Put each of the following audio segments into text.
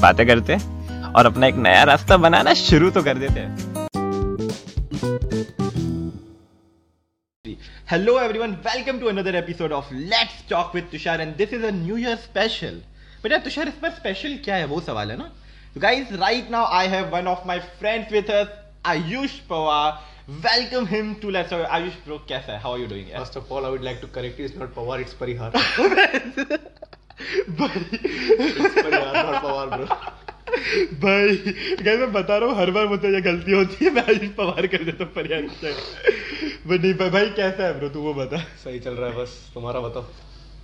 बातें करते और अपना एक नया रास्ता बनाना शुरू तो कर देते hello everyone welcome to another episode of let's talk with Tushar and this is a new year special बेटा तुषार इस पर स्पेशल क्या है? वो सवाल है ना? Guys right now I have one of my friends with us Ayush Pawar welcome him to let's talk Ayush bro कैसा है? How are you doing first of all I would like to correct you it's not Pawar it's Parihar भाई। guys मैं बता रहा हूँ हर बार मुझसे ये गलती होती है मैं आयुष पवार कर देता हूँ परियार नहीं भाई भाई कैसा है ब्रो तू वो बता। सही चल रहा है बस तुम्हारा बताओ।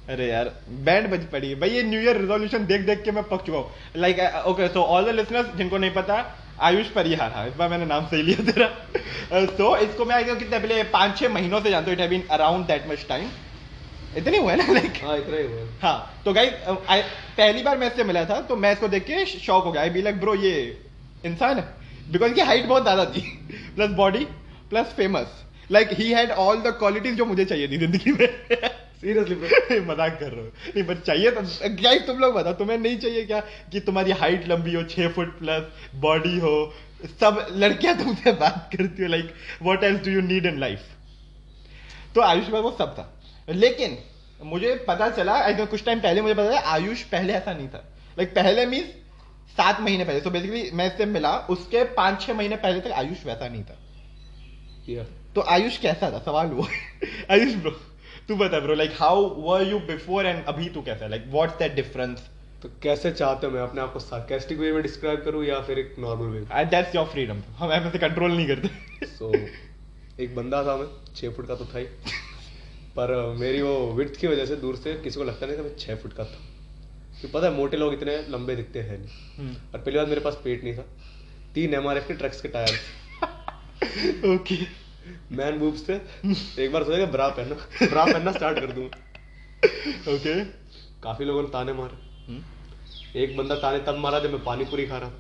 अरे यार बैंड बज पड़ी है। भाई ये न्यू ईयर रेजोल्यूशन देख देख के मैं पक चुका हूँ। Like okay so all the listeners जिनको नहीं पता आयुष परिहार। हाँ इस बार मैंने नाम सही लिया तेरा। तो इसको मैं आई कितने पहले पाँच छह महीनों से जानता हूँ it have been around that much time इतने हुआ है ना लाइक हाँ इतना ही हुआ हाँ तो गाइस पहली बार मैं इससे मिला था तो मैं इसको देख के शॉक हो गया। आई बी लाइक ब्रो ये इंसान है। बिकॉज़ की हाइट बहुत ज़्यादा थी। Plus body plus famous like he had all the qualities जो मुझे चाहिए थी ज़िंदगी में। सीरियसली ब्रो मज़ाक कर रहा हूँ। नहीं बट चाहिए तो गाइस तुम लोग बताओ तुम्हें नहीं चाहिए क्या कि तुम्हारी हाइट लंबी हो छह फुट प्लस बॉडी हो? सब लड़कियाँ तुमसे बात करती हो like what else do you need in life तो आयुष में वो सब था। लेकिन मुझे पता चला आई कुछ टाइम पहले मुझे पता चला आयुष पहले ऐसा नहीं था। लाइक पहले मीन सात महीने पहले। सो बेसिकली मैं इससे मिला उसके पाँच छह महीने पहले तक आयुष वैसा नहीं था। Yeah. तो आयुष कैसा था? सवाल वो। आयुष ब्रो तू बता bro like how were you before and अभी तू कैसा लाइक व्हाट्स दैट डिफरेंस तो कैसे चाहते हो मैं अपने आप को सार्केस्टिक वे में डिस्क्राइब करूँ या फिर एक normal way that's your freedom हम ऐसे कंट्रोल नहीं करते। सो so, एक बंदा था मैं छः फुट का तो था ही। पर मेरी वो विड्थ की वजह से दूर से किसी को लगता नहीं था मैं छः फुट का था। क्योंकि पता है मोटे लोग इतने लंबे दिखते हैं नहीं। और पहली बात मेरे पास पेट नहीं था। तीन एम के ट्रक्स के टायर ओके। मैन बूब्स थे। एक बार सोचा ब्रा पहनो ब्रा पहनना स्टार्ट कर दूँ। ओके। काफ़ी लोगों ने ताने मारे। एक बंदा ताने तब मारा जब मैं पानी पूरी खा रहा।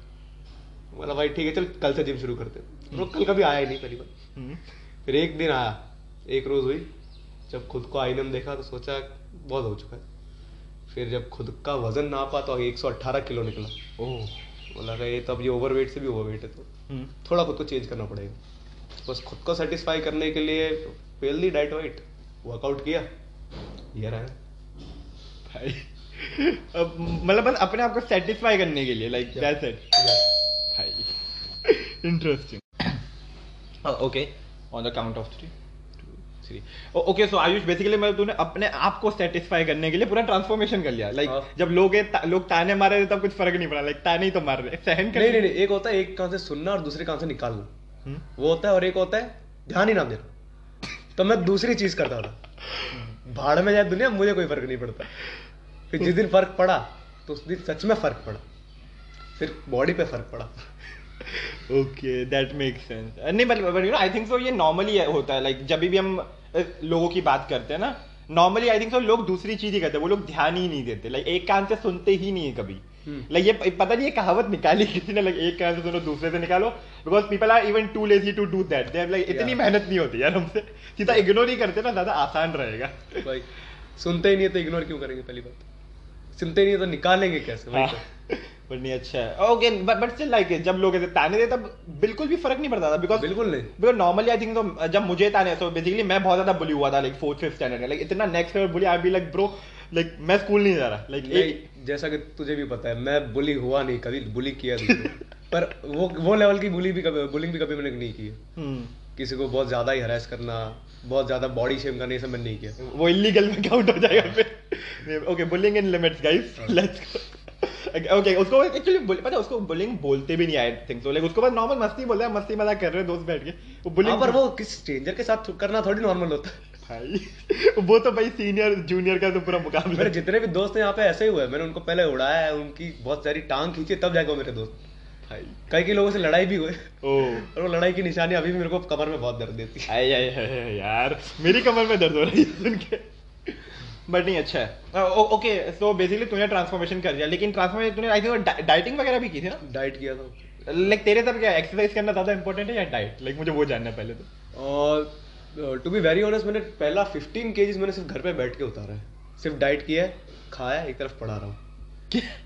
बोला भाई ठीक है चल कल से जिम शुरू करते हैं। कल कभी आया ही नहीं पहली बार फिर एक दिन आया। एक रोज हुई। जब खुद को आईने में देखा तो सोचा बहुत हो चुका है। फिर जब खुद का वज़न नापा तो 118 किलो निकला। ओह। बोला कि ये तो अब ये ओवरवेट से भी ओवरवेट है तो थोड़ा खुद को चेंज करना पड़ेगा। बस खुद को सेटिस्फाई करने के लिए हेल्दी डाइट वाइट वर्कआउट किया। ये रहा है। भाई अब मतलब बस अपने आप को सेटिस्फाई करने के लिए लाइक दैट्स इट भाई interesting okay on the count of three three okay so Ayush basically मैं तूने अपने आप को सेटिस्फाई करने के लिए पूरा ट्रांसफॉर्मेशन कर लिया. लाइक हाँ। जब लोग ता, लोग ताने मार रहे थे तब कुछ फ़र्क नहीं पड़ा. लाइक ताने ही तो मार रहे सहन कर नहीं नहीं नहीं एक होता है एक कान से सुनना और दूसरे कान से निकालना. हम्म। वो होता है और एक होता है ध्यान ही ना देना. तो मैं दूसरी चीज़ करता था. भाड़ में जाए दुनिया मुझे कोई फ़र्क नहीं पड़ता. फिर जिस दिन फ़र्क पड़ा तो उस दिन सच में फ़र्क पड़ा. फिर बॉडी पे फ़र्क पड़ा. ओके दैट मेक सेंस नहीं but you know I think so ये नॉर्मली होता है. लाइक like, जब भी हम लोगों की बात करते हैं ना नॉर्मली आई थिंक सो लोग दूसरी चीज़ ही करते हैं वो लोग ध्यान ही नहीं देते लाइक एक कान से सुनते ही नहीं है कभी। लाइक ये पता नहीं ये कहावत निकाली किसी ने लाइक एक कान से सुनो दूसरे से निकालो because people are even too lazy to do that they like इतनी मेहनत नहीं होती यार हमसे। सीधा इग्नोर ही करते ना ज़्यादा आसान रहेगा। सुनते ही नहीं है तो इग्नोर क्यों करेंगे पहली बात? सुनते ही नहीं है तो निकालेंगे कैसे। बट नहीं अच्छा है। ओके बट स्टिल लाइक जब लोग ऐसे ताने दे तब बिल्कुल भी फ़र्क नहीं पड़ता था बिकॉज़ बिल्कुल नहीं। बिकॉज़ नॉर्मली आई थिंक तो जब मुझे ताने तो बेसिकली मैं बहुत ज़्यादा बुली हुआ था लाइक फोर्थ फिफ्थ स्टैंडर्ड में। लाइक इतना next level bully I be like bro like मैं स्कूल नहीं जा रहा. लाइक नहीं जैसा कि तुझे भी पता है मैं बुली हुआ नहीं कभी बुली किया नहीं। पर वो वो लेवल की बुली भी कभी बुलिंग भी कभी मैंने नहीं की है। किसी को बहुत ज़्यादा ही हरास करना बहुत ज़्यादा बॉडी शेम करना ये सब मैंने नहीं किया। वो इलीगल में काउंट हो जाएगा फिर। Okay bullying in limits guys let's okay उसको एक्चुअली पता है उसको बुलिंग बोलते भी नहीं आई थिंक सो लाइक उसको बस नॉर्मल मस्ती बोलता है मस्ती मज़ाक कर रहे हैं दोस्त बैठ के। वो हाँ, बुलिंग पर वो किसी स्ट्रेंजर के साथ करना थोड़ी नॉर्मल होता। है भाई वो तो भाई सीनियर जूनियर का तो पूरा मुकाबला। मेरे जितने भी दोस्त हैं यहाँ पे ऐसे ही हुए मैंने उनको पहले उड़ाया है उनकी बहुत सारी टांग खींची तब जाके मेरे दोस्त। भाई। कई कई लोगों से लड़ाई भी ओ। और वो लड़ाई की निशानी अभी भी मेरे को कमर में बहुत दर्द देती है। यार मेरी कमर में दर्द हो रही है सुन के। बट नहीं अच्छा है। ओके सो बेसिकली तूने ट्रांसफॉर्मेशन कर दिया लेकिन ट्रांसफॉर्मेशन तूने आई थिंक डाइटिंग वगैरह भी की थी ना? डाइट किया था। लाइक तेरे तरफ़ क्या एक्सरसाइज करना ज़्यादा इंपॉर्टेंट है या डाइट लाइक मुझे वो जानना पहले तो। टू बी वेरी ऑनेस्ट मैंने पहला 15 केजीज मैंने सिर्फ़ घर पे बैठ के उतारा है। सिर्फ़ डाइट किया है खाया एक तरफ़ पढ़ा रहा हूँ।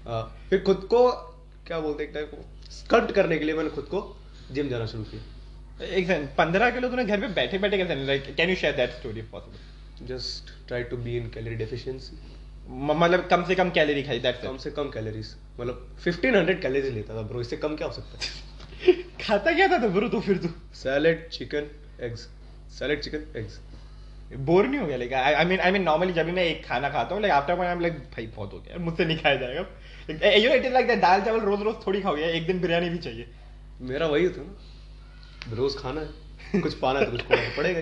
हाँ, फिर खुद को क्या बोलते हैं को स्कल्प्ट करने के लिए मैंने खुद को जिम जाना शुरू किया। एक सेकंड पंद्रह किलो तूने घर पे बैठे बैठे कैसे like can you share that story possible just try to be in calorie deficiency मतलब कम से कम कैलोरी खाई दैट्स कम से कम कैलोरीज मतलब 1500 कैलोरीज लेता था ब्रो इससे कम क्या हो सकता है? खाता क्या था तो ब्रो तू फिर तू? Salad chicken eggs salad chicken eggs bore नहीं हो गया like I mean I mean normally जब भी मैं एक खाना खाता हूँ like after I am like भाई बहुत हो गया मुझसे नहीं खाया जाएगा। You know it is like that दाल चावल रोज रोज थोड़ी खाओगे एक दिन बिरयानी भी चाहिए। मेरा वही था ना। रोज खाना है कुछ पाना है तो कुछ खोना पड़ेगा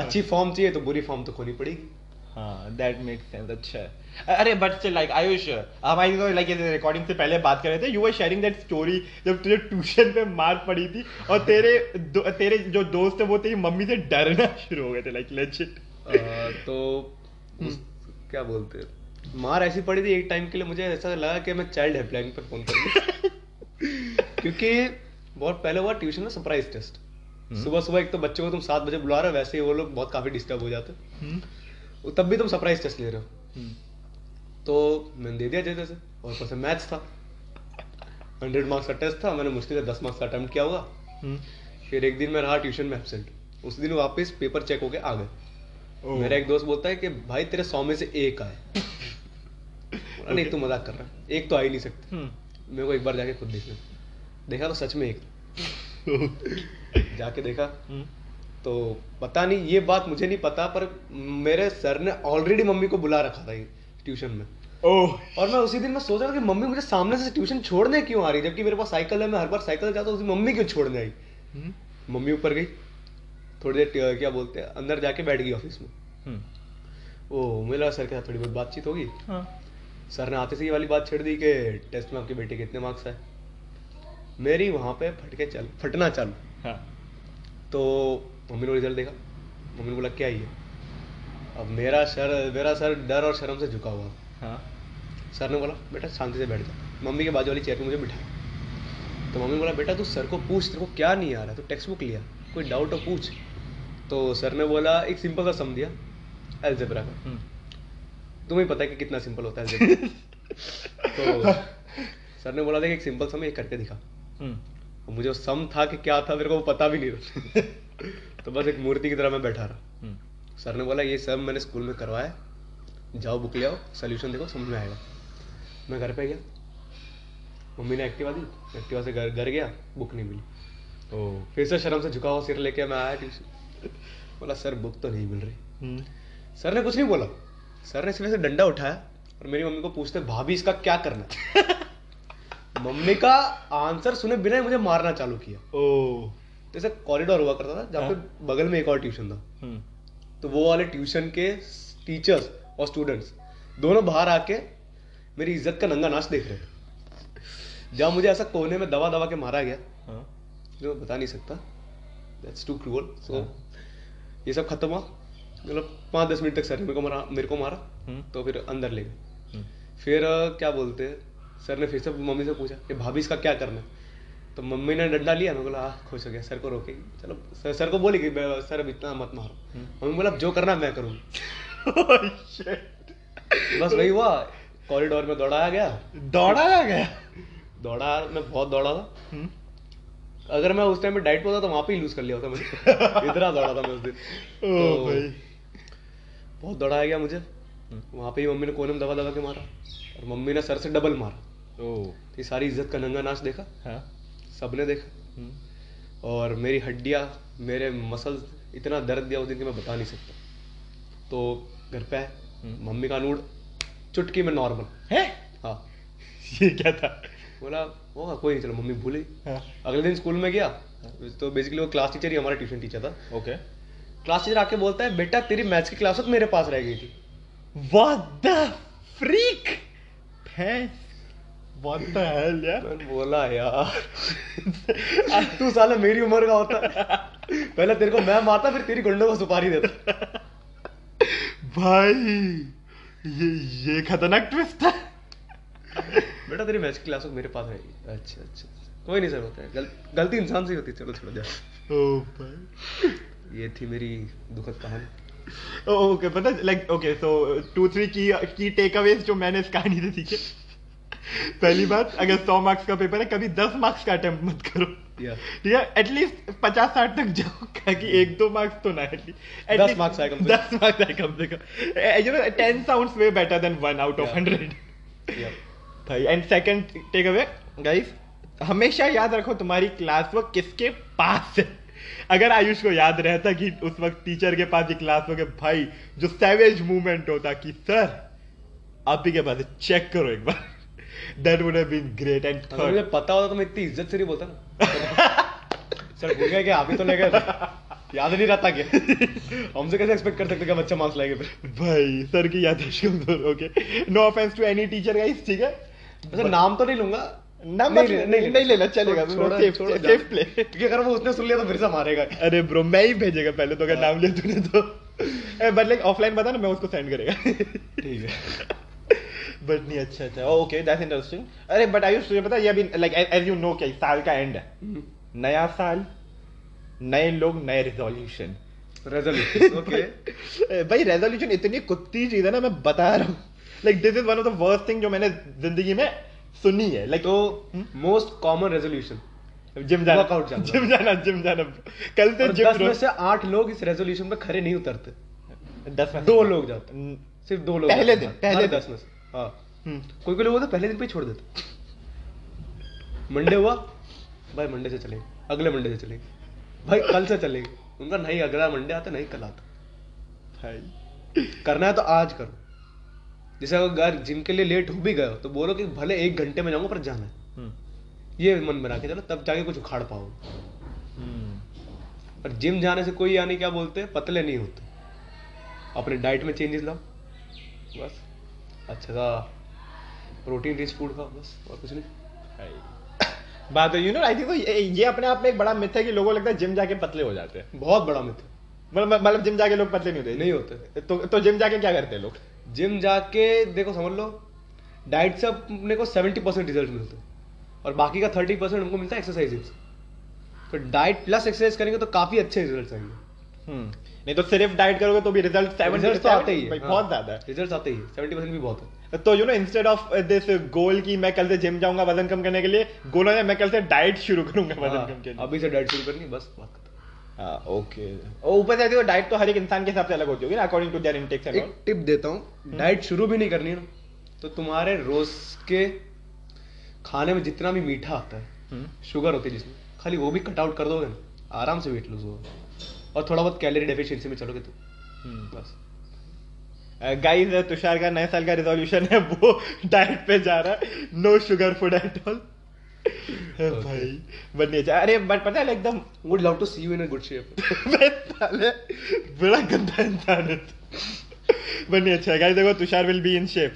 अच्छी फॉर्म चाहिए तो बुरी फॉर्म तो खोनी पड़ेगी। हाँ दैट मेक सेंस अच्छा है। अरे बट लाइक आयुष हमारी तो लाइक रिकॉर्डिंग से पहले बात कर रहे थे you were sharing that story जब तुझे ट्यूशन पे मार पड़ी थी और तेरे तेरे जो दोस्त है वो तेरी मम्मी से डरना शुरू हो गए थे लाइक लेजिट तो क्या बोलते हैं? मार ऐसी पड़ी थी एक टाइम के लिए मुझे ऐसा लगा कि मैं चाइल्ड हेल्पलाइन पर फ़ोन करूँ। क्योंकि बहुत पहले हुआ ट्यूशन में सरप्राइज़ टेस्ट सुबह सुबह एक तो बच्चों को तुम सात बजे बुला रहे हो वैसे ही वो लोग बहुत काफ़ी डिस्टर्ब हो जाते। हैं वो तब भी तुम सरप्राइज़ टेस्ट ले रहे हो। तो मैंने दे दिया जैसे और ऊपर से मैथ्स था। हंड्रेड मार्क्स का टेस्ट था मैंने मुश्किल से दस मार्क्स का अटेम्प्ट किया होगा। फिर एक दिन मैं रहा ट्यूशन में एबसेंट उस दिन वापस पेपर चेक होके आ गए। मेरा एक दोस्त बोलता है कि भाई तेरे सौ में से एक आए बोला, नहीं तू मज़ाक कर रहा है। एक तो आ ही नहीं सकते। मेरे को एक बार जाके खुद देखना। देखा तो सच में एक। जाके देखा। तो पता नहीं ये बात मुझे नहीं पता पर मेरे सर ने ऑलरेडी मम्मी को बुला रखा था ट्यूशन में। ओह। और मैं उसी दिन मैं सोच रहा था कि मम्मी मुझे सामने से ट्यूशन छोड़ने क्यों आ रही जबकि मेरे पास साइकिल है मैं हर बार साइकिल जाता हूँ उसी मम्मी क्यों छोड़ने आई? मम्मी ऊपर गई थोड़ी देर क्या बोलते हैं अंदर जाके बैठ गई ऑफ़िस में। ओ मुझे लगा सर के साथ थोड़ी बहुत बातचीत होगी। सर ने आते से ये वाली बात छेड़ दी कि टेस्ट में आपके बेटे के इतने मार्क्स आए मेरी वहाँ पे फटके चल फटना चालू। हाँ। तो मम्मी ने रिज़ल्ट देखा। मम्मी ने बोला क्या ही है अब मेरा सर मेरा सर डर और शर्म से झुका हुआ। हाँ। सर ने बोला बेटा शांति से बैठ जा। मम्मी के बाजू वाली चेयर पे मुझे बिठाया। तो मम्मी ने बोला बेटा तू सर को पूछ तेरे को क्या नहीं आ रहा? तू टेक्स्ट बुक लिया कोई डाउट हो पूछ। तो सर ने बोला एक सिंपल सा सम दिया एल्जेब्रा का। तुम्हें पता है कि कितना सिंपल होता है। तो सर ने बोला था कि एक सिंपल सम ये करके दिखा। मुझे सम था कि क्या था मेरे को वो पता भी नहीं था। तो बस एक मूर्ति की तरह मैं बैठा रहा। सर ने बोला ये सब मैंने स्कूल में करवाया जाओ बुक ले आओ सोल्यूशन देखो समझ में आएगा। मैं घर पे गया। मम्मी ने एक्टिवा दी एक्टिवा से घर घर गया बुक नहीं मिली। ओ। फिर से शर्म से झुका हुआ सिर लेके मैं आया ट्यूशन। बोला सर बुक तो नहीं मिल रही। सर ने कुछ नहीं बोला। सर ने सिर्फ़ ऐसे डंडा उठाया और मेरी मम्मी को पूछते भाभी इसका क्या करना मम्मी का आंसर सुने बिना ही मुझे मारना चालू किया। ओ। जैसे कॉरिडोर हुआ करता था जहाँ पे बगल में एक और ट्यूशन था। तो वो वाले ट्यूशन के टीचर्स और स्टूडेंट्स दोनों बाहर आके मेरी इज़्ज़त का नंगा नाच देख रहे थे। जहाँ मुझे ऐसा कोने में दबा दबा के मारा गया जो बता नहीं सकता। दैट्स टू क्रूअल सो ये सब खत्म हुआ। मतलब पाँच दस मिनट तक सर ने मेरे को मारा मेरे को मारा तो फिर अंदर ले गए। फिर क्या बोलते हैं? सर ने फिर से मम्मी से पूछा कि भाभी इसका क्या करना है? तो मम्मी ने डंडा लिया मैं बोला "आ, खुश हो गया सर को रोकेगी चलो सर, सर को बोली कि सर अब इतना मत मारो। मम्मी बोला जो करना मैं करूँगी बस वही हुआ कॉरिडोर में दौड़ाया गया। दौड़ा आ गया? दौड़ा मैं बहुत दौड़ा था। अगर मैं उस टाइम पे डाइट पे होता तो वहाँ पे ही लूज कर लिया होता मैंने। इतना दौड़ा था मैं उस दिन। ओ तो भाई। बहुत दौड़ाया गया मुझे। वहाँ पे ही मम्मी ने कोने में दबा दबा के मारा। और मम्मी ने सर से डबल मारा। ओ तो ये सारी इज़्ज़त का नंगा नाच देखा। हाँ। सबने देखा। और मेरी हड्डियाँ मेरे मसल्स इतना दर्द दिया उस दिन कि मैं बता नहीं सकता। तो घर पे आए मम्मी का नूड चुटकी में नॉर्मल है? हाँ। ये क्या था? बोला होगा कोई नहीं चलो मम्मी भूल हाँ। अगले दिन स्कूल में गया। तो बेसिकली वो क्लास टीचर ही हमारा ट्यूशन टीचर था। ओके क्लास टीचर आके बोलता है बेटा तेरी मैथ्स की क्लास मेरे पास रह गई थी। What the freak? What the hell यार मैंने बोला यार तू साला मेरी उम्र का होता। पहले तेरे को मैं मारता फिर तेरी गुंडों को सुपारी देता। भाई ये ये खतरनाक ट्विस्ट है। बेटा तेरी की क्लास मेरे पास रहेगी अच्छा अच्छा कोई नहीं सर होता है। गल, गलती इंसान से ही होती है। चलो छोड़ो जा ओ भाई। ये थी मेरी दुखद कहानी। ओके पता like okay so two three की की टेक अवेज जो मैंने इस कहानी से सीखे पहली बात अगर सौ मार्क्स का पेपर है कभी दस मार्क्स का अटेम्प्ट मत करो। ठीक है? एटलीस्ट पचास साठ तक जाओ ताकि एक दो मार्क्स तो ना एटलीस्ट दस marks आए कम दस मार्क्स आए कम से कम। You know ten sounds way better than one out of hundred भाई and second takeaway guys हमेशा याद रखो तुम्हारी क्लास वर्क किसके पास है। अगर आयुष को याद रहता कि उस वक्त टीचर के पास क्लास वर्क है भाई जो सैवेज मूवमेंट होता कि सर आप ही के पास चेक करो एक बार। That would have been great and अगर मुझे पता होता तो मैं इतनी इज़्ज़त से नहीं बोलता ना। सर भूल गए कि आप ही तो ले गए याद नहीं रहता क्या? हमसे कैसे एक्सपेक्ट कर सकते अच्छा मार्क्स लाएँगे फिर? भाई सर की यादें कमज़ोर हो गए no offence to any teacher guys ठीक है? वैसे नाम तो नहीं लूँगा। नाम मत- नहीं- नहीं लेना, चलेगा, safe जाने। play। क्योंकि अगर वो उसने सुन लिया तो फिर से मारेगा। अरे ब्रो मैं ही भेजेगा पहले तो अगर नाम लिया तूने तो। बट लाइक ऑफलाइन बता ना मैं उसको सेंड करेगा। ठीक है। बट नहीं अच्छा अच्छा ओके दैट्स इंटरेस्टिंग अरे बट आयुष तुझे पता है ये अभी लाइक एज यू नो क्या साल का एंड है। नया साल नए लोग नए रिजोल्यूशन रेजोल्यूशन ओके भाई रेजोल्यूशन इतनी कुत्ती चीज़ है ना मैं बता रहा हूँ। Like this is one of the worst thing जो मैंने ज़िंदगी में सुनी है। लाइक तो मोस्ट कॉमन रेजोल्यूशन जिम जाना। Workout जाना। जिम जाना जिम जाना। कल से दस में से आठ लोग इस रेजोल्यूशन पे खड़े नहीं उतरते। दस में दो लोग जाते। हम्म, सिर्फ़ दो लोग पहले दिन, पहले दस में से। हाँ। हम्म। कोई कोई लोग होते पहले दिन पे छोड़ देते। मंडे हुआ भाई मंडे से चलेंगे अगले मंडे से चलेंगे। भाई कल से चलेंगे। उनका नहीं अगला मंडे आता नहीं कल आता। भाई करना है तो आज करो। जैसे अगर जिम के लिए लेट हो भी गए तो बोलो कि भले एक घंटे में जाऊँगा पर जाना है। हम्म, ये मन बना के चलो तब जाके कुछ उखाड़ पाओ। हम्म। पर जिम जाने से कोई यानी क्या बोलते हैं पतले नहीं होते। अपने डाइट में चेंजेस लाओ। बस। अच्छा सा प्रोटीन रिच फ़ूड खाओ बस और कुछ नहीं। बात है यू नो आई थिंक ये अपने आप में एक बड़ा मिथ है कि लोगों को लगता है जिम जाके पतले हो जाते हैं। बहुत बड़ा मिथ है। मतलब मतलब जिम जाके लोग पतले नहीं होते। नहीं होते। तो तो जिम जाके क्या करते हैं लोग? जिम जाके देखो समझ लो डाइट से अपने को सेवेंटी परसेंट रिज़ल्ट मिलते हैं और बाकी का थर्टी परसेंट हमको मिलता है एक्सरसाइज से तो डाइट प्लस एक्सरसाइज करेंगे तो काफ़ी अच्छे रिज़ल्ट आएँगे। हम्म, नहीं तो सिर्फ़ डाइट करोगे तो भी रिज़ल्ट सेवन रिज़ल्ट तो आते ही भाई हाँ। बहुत ज़्यादा है। रिज़ल्ट आते ही सेवेंटी परसेंट भी बहुत है। तो you know instead of this goal की मैं कल से जिम जाऊँगा वज़न कम करने के लिए गोल है मैं कल से डाइट शुरू करूँगा वज़न हाँ, कम के लिए अभी से डाइट शुरू करनी बस बात हाँ ओके और ऊपर से देखो डाइट तो हर एक इंसान के हिसाब से अलग होती होगी ना अकॉर्डिंग टू देयर इंटेक्स एक टिप देता हूँ डाइट शुरू भी नहीं करनी ना तो तुम्हारे रोज के खाने में जितना भी मीठा आता है शुगर होती है जिसमें खाली वो भी कट आउट कर दोगे ना आराम से वेट लूज होगा। और थोड़ा बहुत कैलोरी डेफिशिएंसी में चलोगे तो। बस। गाइस तुषार का नए साल का रिजोल्यूशन है वो डाइट पे जा रहा है। No sugar food at all भाई बननी चाहिए अरे बट पता है एकदम would love to see you in a good shape मैं साले बड़ा गंदा इंसान है तू। बननी अच्छा है। गाइस देखो Tushar will be in shape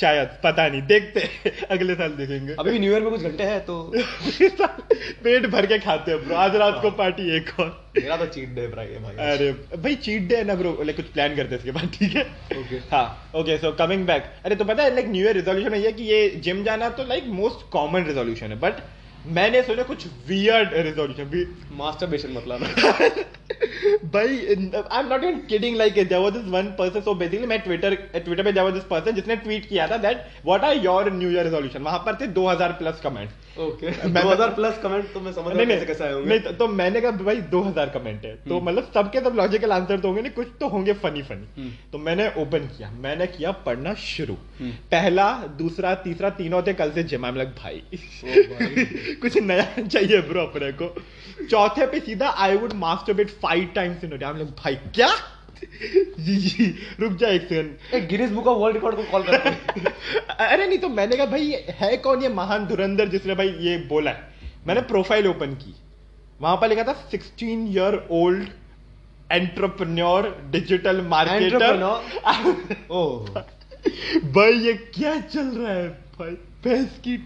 शायद पता नहीं देखते अगले साल देखेंगे। अभी भी न्यू ईयर में कुछ घंटे हैं तो पेट भर के खाते हैं ब्रो आज रात को पार्टी एक और। मेरा तो चीट डे भाई अरे भाई चीट डे है ना ब्रो लाइक कुछ प्लान करते हैं इसके बाद ठीक है? ओके हाँ ओके सो कमिंग बैक अरे तो पता है लाइक न्यू ईयर रेजोल्यूशन है कि ये जिम जाना तो लाइक मोस्ट कॉमन रेजोल्यूशन है बट मैंने सोचा कुछ वियर्ड रेजोल्यूशन मास्टरबेशन मतलब। भाई I am not even kidding like there was this one person so basically मैं ट्विटर ट्विटर पे देयर वाज दिस पर्सन जिसने ट्वीट किया था that what are your new year resolution वहाँ पर थे 2000 प्लस कमेंट्स ओके मैं- 2000 प्लस कमेंट तो मैं समझ नहीं कैसे कैसे आए होंगे। नहीं तो, तो मैंने कहा भाई 2000 कमेंट है। तो मतलब सबके सब लॉजिकल आंसर तो होंगे नहीं कुछ तो होंगे फनी फनी हम्म। तो मैंने ओपन किया। मैंने किया पढ़ना शुरू। हम्म। पहला दूसरा तीसरा तीनों थे कल से जिम आई भाई। ओ भाई। कुछ नया चाहिए ब्रो अपने को। चौथे पे सीधा I would masturbate five times in day आई लग भाई क्या? जी जी रुक जा एक सेकंड एक Guinness book of world record को कॉल करते हैं। अरे नहीं तो मैंने कहा भाई है कौन ये महान धुरंधर जिसने भाई ये बोला है? मैंने प्रोफ़ाइल ओपन की। वहाँ पर लिखा था 16 year old entrepreneur digital marketer? Oh भाई ये क्या चल रहा है भाई? भैंस की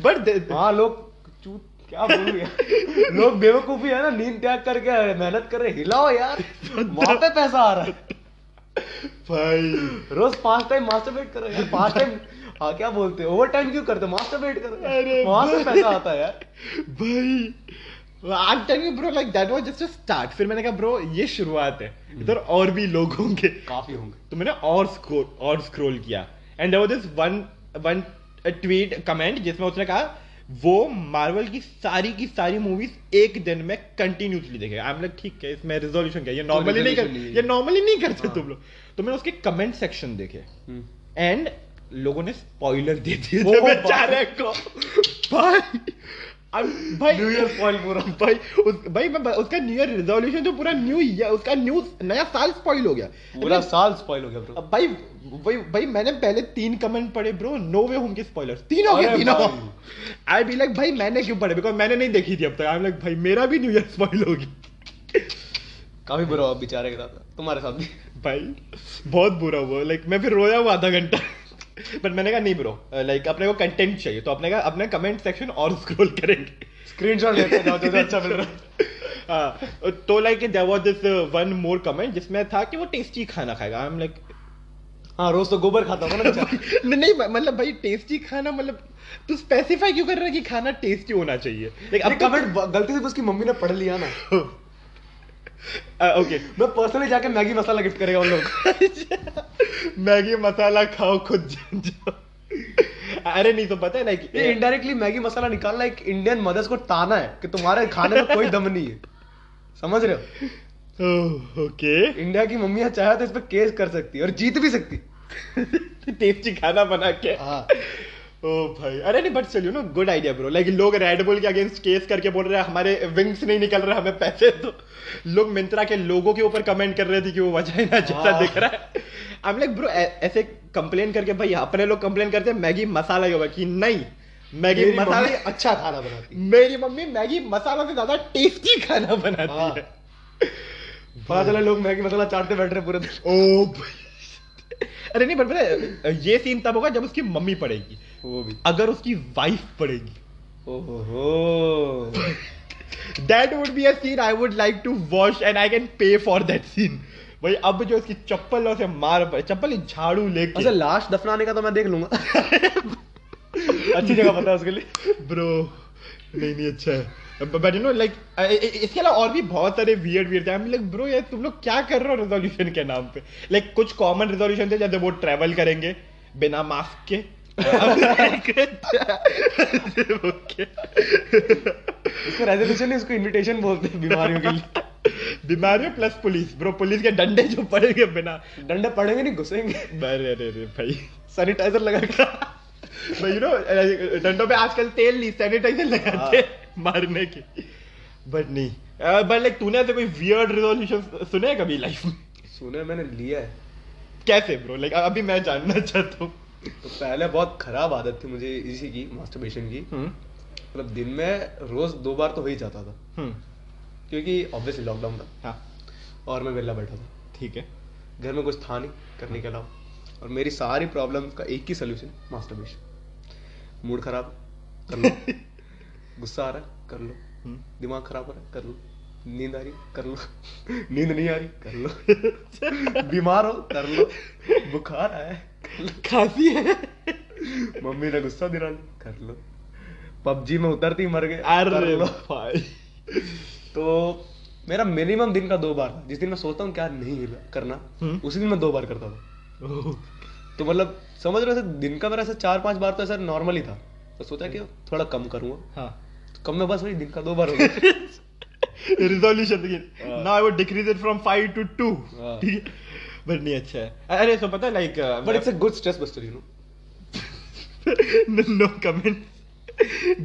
बट हाँ लोग चूत क्या बोल गया लोग बेवकूफ़ी है ना नींद त्याग करके मेहनत कर रहे हिलाओ यार वहाँ पे पैसा आ रहा है। भाई। रोज पाँच टाइम मास्टरबेट करो यार पाँच टाइम हाँ क्या बोलते हैं? ओवर टाइम क्यों करते मास्टरबेट करो अरे यार वहाँ से पैसा आता है यार। भाई। Am telling you bro like that was just a start फिर मैंने कहा ब्रो ये शुरुआत है। इधर और भी लोग होंगे। काफ़ी होंगे। तो मैंने और स्क्रॉल और स्क्रॉल किया। And there was this one one tweet comment जिसमें उसने कहा वो मार्वल की सारी की सारी मूवीज़ एक दिन में कंटिन्यूसली देखेगा। आई एम लाइक ठीक है इसमें रिजोल्यूशन क्या ये नॉर्मली नहीं कर है। ये नॉर्मली नहीं करते तुम लोग। तो मैंने उसके कमेंट सेक्शन देखे। एंड लोगों ने स्पॉइलर दे दिए थे बेचारे को। भाई भाई न्यू ईयर स्पॉइल पूरा। भाई उस भाई मैं उसका न्यू ईयर रेजोल्यूशन तो पूरा न्यू ईयर उसका न्यू नया साल स्पॉइल हो गया। पूरा साल स्पॉइल हो गया ब्रो भाई भाई भाई मैंने पहले तीन कमेंट पढ़े ब्रो नो वे होंगे स्पॉइलर्स तीन हो गए तीनों आई बी लाइक भाई मैंने क्यों पढ़े? बिकॉज़ मैंने नहीं देखी थी अब तक। आई एम लाइक भाई मेरा भी न्यू ईयर स्पॉइल होगी काफ़ी बुरा हुआ बेचारे के साथ तुम्हारे साथ भी। भाई बहुत बुरा हुआ। लाइक मैं फिर रोया हुआ आधा घंटा। बट मैंने कहा नहीं ब्रो लाइक अपने को कंटेंट चाहिए। तो अपने का अपने कमेंट सेक्शन और स्क्रॉल करेंगे. स्क्रीनशॉट लेते जाओ जो अच्छा मिल रहा है। हाँ, तो like there was this one more comment जिसमें था कि वो टेस्टी खाना खाएगा। आई एम लाइक हाँ रोज तो गोबर खाता था ना नहीं नहीं, मतलब भाई टेस्टी खाना मतलब तू स्पेसिफाई क्यों कर रहा है कि खाना टेस्टी होना चाहिए? लाइक अब तो कमेंट गलती से उसकी मम्मी ने पढ़ लिया ना। ओके मैं पर्सनली जाके मैगी मसाला गिफ्ट करेगा उन लोग मैगी मसाला खाओ खुद जाओ। अरे नहीं तो पता है लाइक ये इनडायरेक्टली मैगी मसाला निकालना एक इंडियन मदर्स को ताना है कि तुम्हारे खाने में कोई दम नहीं है। समझ रहे हो? ओके इंडिया की मम्मियाँ चाहे तो इस पर केस कर सकती है और जीत भी सकती टेस्टी खाना बना के। हाँ। ओ भाई। अरे नहीं बट चलियो ना गुड आइडिया ब्रो लाइक लोग रेड बुल के अगेंस्ट केस करके बोल रहे हैं हमारे विंग्स नहीं निकल रहे हमें पैसे दो। लोग मिंत्रा के लोगों के ऊपर कमेंट कर रहे थे कि वो वजाइना जैसा हाँ। दिख रहा है। आई एम लाइक ब्रो ऐसे कंप्लेन करके भाई अपने लोग कंप्लेन करते हैं मैगी मसाला ही होगा कि नहीं मैगी मसाला अच्छा खाना बनाती मेरी मम्मी मैगी मसाला से ज़्यादा टेस्टी खाना बनाती हाँ। है। पता चला लोग मैगी मसाला चाटते बैठ रहे पूरे दिन। ओ भाई। अरे नहीं बट ये सीन तब होगा जब उसकी मम्मी पड़ेगी। वो भी। अगर उसकी वाइफ पड़ेगी ओहो। That would be a scene I would like to watch and I can pay for that scene. भाई अब जो इसकी चप्पल से मार चप्पल झाड़ू लेके। अच्छा लाश दफनाने का तो मैं देख लूँगा। अच्छी जगह पता है उसके लिए। ब्रो नहीं नहीं अच्छा है। बट यू नो लाइक इसके अलावा और भी बहुत सारे वियर्ड वियर्ड थे। लाइक ब्रो यार तुम लोग क्या कर रहे हो रेजोल्यूशन के नाम पे? लाइक like, कुछ कॉमन रेजोल्यूशन थे जैसे वो ट्रैवल करेंगे बिना मास्क के? इसको रेजोल्यूशन इसको इनविटेशन बोलते हैं बीमारियों के लिए बीमारियों प्लस पुलिस ब्रो पुलिस के डंडे जो पड़ेंगे बिना। डंडे पड़ेंगे नहीं घुसेंगे। अरे अरे अरे भाई। सैनिटाइजर लगा के। भाई यू नो डंडों पे आजकल तेल नहीं सैनिटाइजर लगाते हैं। मारने के। बट नहीं। बट लाइक तूने ऐसे कोई वियर्ड रिजोल्यूशन सुने कभी लाइफ में? सुने मैंने लिया है। कैसे ब्रो लाइक अभी मैं जानना चाहता हूँ। तो पहले बहुत खराब आदत थी मुझे इसी की मास्टरबेशन की। हम्म। मतलब दिन में रोज दो बार तो हो ही जाता था। हम्म। क्योंकि ऑब्वियसली लॉकडाउन था। हाँ। और मैं वेला बैठा था। ठीक है। घर में कुछ था नहीं करने के अलावा। और मेरी सारी प्रॉब्लम का एक ही सोल्यूशन मास्टरबेशन मूड खराब कर लो। गुस्सा आ रहा है कर लो। हम्म। दिमाग खराब हो रहा है कर लो। नींद आ रही कर लो। नींद नहीं आ रही कर लो। बीमार हो कर लो। बुखार आया है खांसी है। मम्मी ने गुस्सा दिला कर लो। पबजी में उतरती मर गए अरे लो। भाई। तो मेरा मिनिमम दिन का दो बार था। जिस दिन मैं सोचता हूँ क्या नहीं करना हम्म। उसी दिन मैं दो बार करता था। तो मतलब समझ रहे हो दिन का मेरा ऐसे चार पाँच बार तो ऐसा नॉर्मल ही था। तो सोचा कि थोड़ा कम करूँगा। हाँ। तो कम में बस वही दिन का दो बार हो गया। रिजोल्यूशन हाँ। Now I would decrease it from 5 to 2 हाँ। ठीक है? बट नहीं अच्छा है। अरे सो पता है like but it's a good stress buster you know no comment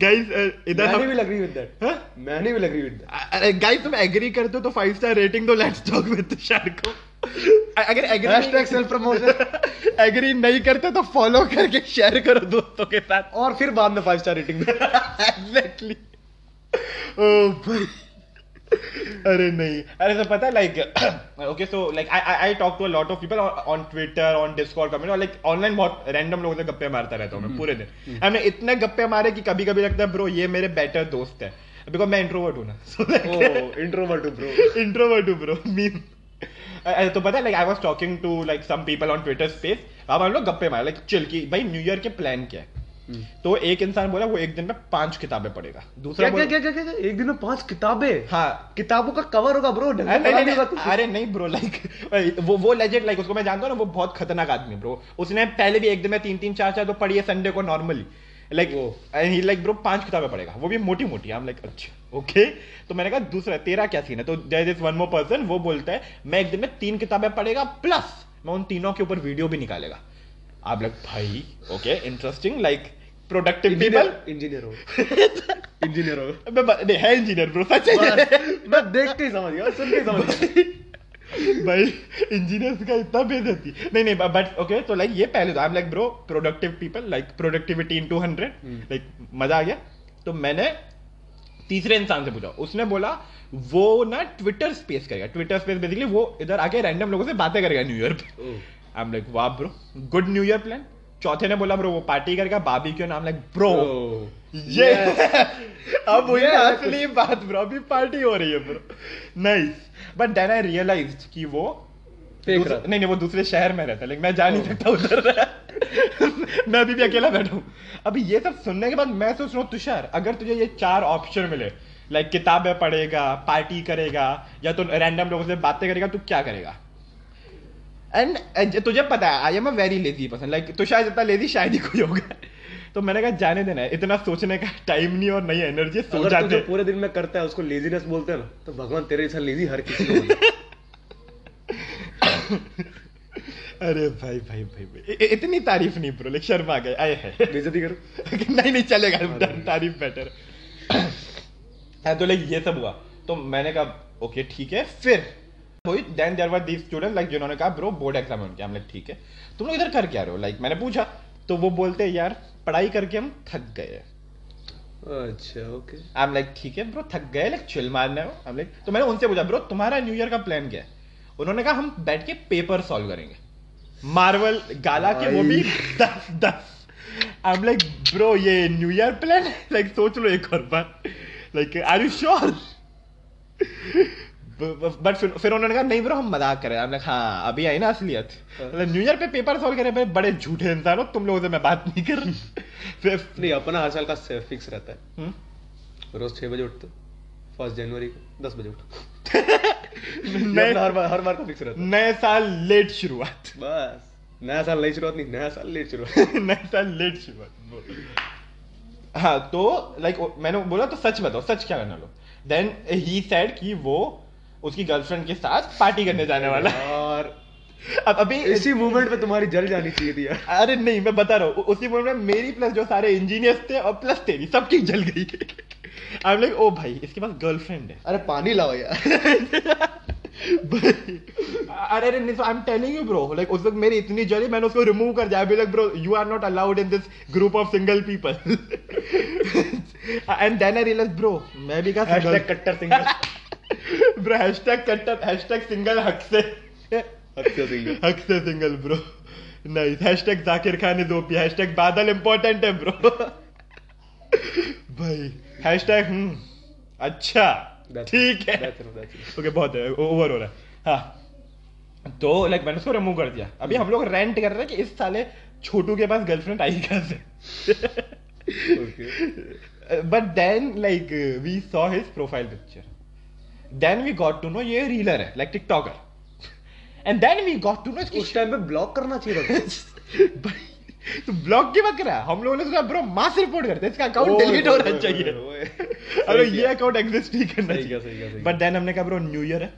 guys इधर मैंने भी लग रही विद दैट हाँ? मैंने भी लग रही विद अरे गाइस तुम एग्री करते हो तो फाइव स्टार रेटिंग दो लेट्स टॉक विद तुषार को। अगर agree hashtag self promotion agree नहीं करते तो फॉलो करके शेयर करो दोस्तों के साथ। और फिर बाद में फाइव स्टार रेटिंग एग्जैक्टली ओ भाई अरे नहीं। अरे तो पता है like okay so like I I talk to a lot of people on Twitter on Discord comment और लाइक ऑनलाइन बहुत रैंडम लोगों से गप्पे मारता रहता हूँ मैं पूरे दिन। हमने इतने गप्पे मारे कि कभी कभी लगता है ब्रो ये मेरे बेटर दोस्त है। बिकॉज़ मैं इंट्रोवर्ट हूँ ना। सो इंट्रोवर्ट ब्रो इंट्रोवर्ट हूँ ब्रो मीन तो पता है like I was talking to like some people on Twitter space अब हम लोग गप्पे मारे लाइक चिल की भाई न्यू ईयर के प्लान क्या है? तो एक इंसान बोला वो एक दिन में पाँच किताबें पढ़ेगा। दूसरा क्या क्या क्या क्या क्या? एक दिन में पाँच किताबें? हाँ। किताबों का कवर होगा ब्रो अरे नहीं, नहीं, नहीं, अरे नहीं ब्रो लाइक वो वो लेजेंड लाइक उसको मैं जानता हूँ ना वो बहुत खतरनाक आदमी ब्रो उसने पहले भी एक दिन में तीन तीन चार चार तो पढ़ी है संडे को नॉर्मली लाइक। ही लाइक ब्रो पाँच किताबें पढ़ेगा। वो भी मोटी मोटी हम लाइक अच्छा ओके तो मैंने कहा दूसरा तेरा क्या सीन है? तो इज़ वन मोर पर्सन वो बोलता है मैं एक दिन में तीन किताबें पढ़ेगा प्लस मैं उन तीनों के ऊपर वीडियो भी निकालेगा। आप लाइक भाई okay interesting like productive people engineer हो. इंजीनियर हो. मैं है इंजीनियर ब्रो सच मैं देख के समझ गया सुन के समझ. गया भाई इंजीनियर्स का इतना बेइज्जती। नहीं नहीं बट ओके तो लाइक ये पहले तो I am like bro productive people like productivity in two hundred like मज़ा आ गया। तो मैंने तीसरे इंसान से पूछा। उसने बोला वो ना ट्विटर स्पेस करेगा। ट्विटर स्पेस बेसिकली वो इधर आके रैंडम लोगों से बातें करेगा न्यू ईयर पे. आई एम लाइक वाह bro good new year plan चौथे ने बोला ब्रो वो पार्टी करेगा बाबी क्यों नाम लाइक ब्रो ये अब वही असली बात ब्रो अभी पार्टी हो रही है bro. Nice but then I realise कि वो नहीं नहीं वो दूसरे शहर में रहता है लेकिन मैं जा नहीं सकता उधर। मैं अभी भी अकेला बैठा हूँ। अभी ये सब सुनने के बाद मैं सोच रहा हूँ तुषार अगर तुझे ये चार ऑप्शन मिले लाइक किताबें पढ़ेगा पार्टी करेगा या तो रैंडम लोगों से बातें करेगा तू क्या करेगा? एंड तुझे पता है I am a very lazy person like Tushar जितना लेजी शायद ही कोई होगा। तो मैंने कहा जाने देना है। इतना सोचने का टाइम नहीं और नहीं एनर्जी सो अगर तू जाते पूरे दिन में करता है उसको लेजीनेस बोलते हैं ना तो भगवान तेरे जैसा लेजी हर किसी को अरे भाई भाई भाई, भाई। इ- इतनी तारीफ़ नहीं ब्रो लाइक शर्मा गए। आए है। बेइज्जती करो। नहीं नहीं चलेगा। तारीफ़ बेटर हाँ तो लाइक ये सब हुआ। तो मैंने कहा ओके ठीक है। फिर हुई then there were these student like जिन्होंने कहा ब्रो बोर्ड एग्ज़ाम उनके। हम लाइक ठीक है। तुम लोग इधर कर क्या रहे हो? लाइक मैंने पूछा तो वो बोलते हैं, यार पढ़ाई करके हम थक गए अच्छा ओके आई एम लाइक ठीक है ब्रो थक गए लाइक चिल मारने हो? आई एम लाइक तो मैंने उनसे पूछा ब्रो तुम्हारा न्यू ईयर का प्लान क्या है? उन्होंने कहा हम बैठ के पेपर सॉल्व करेंगे। मार्वल गाला के वो भी दस दस. आई एम लाइक ब्रो ये न्यू ईयर प्लान लाइक सोच लो एक और बार। Like are you sure but फिर फिर उन्होंने कहा नहीं ब्रो हम मज़ाक कर रहे हैं। हाँ अभी आई ना असलियत। मतलब न्यू ईयर पे पेपर सॉल्व करे भाई बड़े झूठे इंसान हो तुम लोगों से मैं बात नहीं कर रहा। फिर नहीं अपना हर साल का फिक्स रहता है। हम्म? रोज छह बजे उठते फ़र्स्ट जनवरी को दस बजे उठो। नए हर बार हर बार का फिक्स रहता नए साल लेट शुरुआत। बस। नया साल नई शुरुआत नहीं नया साल लेट शुरुआत। नए साल लेट शुरुआत हाँ तो लाइक मैंने बोला तो सच बताओ सच क्या करना लो देन ही सेड कि वो उसकी गर्लफ्रेंड के साथ पार्टी करने जाने वाला। है और अब अभी इसी मूवमेंट में तुम्हारी जल जानी चाहिए थी यार। अरे नहीं मैं बता रहा हूँ उसी मोमेंट में मेरी प्लस जो सारे इंजीनियर्स थे और प्लस तेरी सबकी जल गई। आई एम लाइक ओ भाई इसके पास गर्लफ्रेंड है। अरे पानी लाओ यार। अरे अरे नहीं I am telling you bro like उस वक्त मेरी इतनी जली मैंने उसको रिमूव कर दिया। Like bro you are not allowed in this group of single people and then I realise bro मैं भी का कट्टर सिंगल ब्रो हैशटैग कट्टर हैशटैग सिंगल हक से सिंगल हक से single bro nice hashtag Zakir Khan is OP hashtag Badal important है ब्रो भाई हैशटैग हम्म अच्छा ठीक है ओके बहुत है ओवर हो रहा है हाँ तो लाइक मैंने उसको रिमूव कर दिया अभी हम लोग रेंट कर रहे हैं कि इस साले छोटू के पास गर्लफ्रेंड आई कहाँ से but then like we saw his profile picture then we got to know ये रीलर है like TikToker and then we got to know उस टाइम पे ब्लॉक करना चाहिए था तो ब्लॉग की बात कर रहा है? हम लोगों ने उसका ब्रो मास रिपोर्ट करते हैं इसका अकाउंट डिलीट होना चाहिए. अरे ये अकाउंट एग्जिस्ट नहीं करना चाहिए। बट देन हमने कहा ब्रो न्यू ईयर है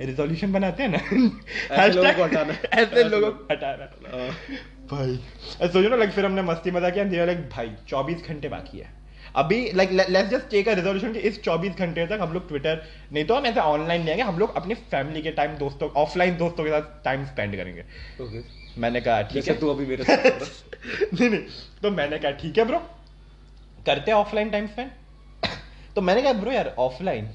रिजोल्यूशन बनाते हैं ना? ऐसे लोगों को हटाना ऐसे लोगों को हटाना हाँ। भाई ऐसे सोचो ना लाइक फिर हमने मस्ती मज़ा किया लाइक भाई 24 घंटे बाकी है। अभी like let's just take a resolution कि इस 24 घंटे तक हम लोग ट्विटर नहीं तो हम ऐसे ऑनलाइन नहीं आएँगे हम लोग अपनी फैमिली के टाइम दोस्तों ऑफलाइन दोस्तों के साथ टाइम स्पेंड करेंगे। ओके मैंने कहा ठीक है। तू अभी मेरे साथ। नहीं नहीं। तो मैंने कहा ठीक है ब्रो करते हैं ऑफलाइन टाइम स्पेंड तो मैंने कहा ब्रो यार ऑफलाइन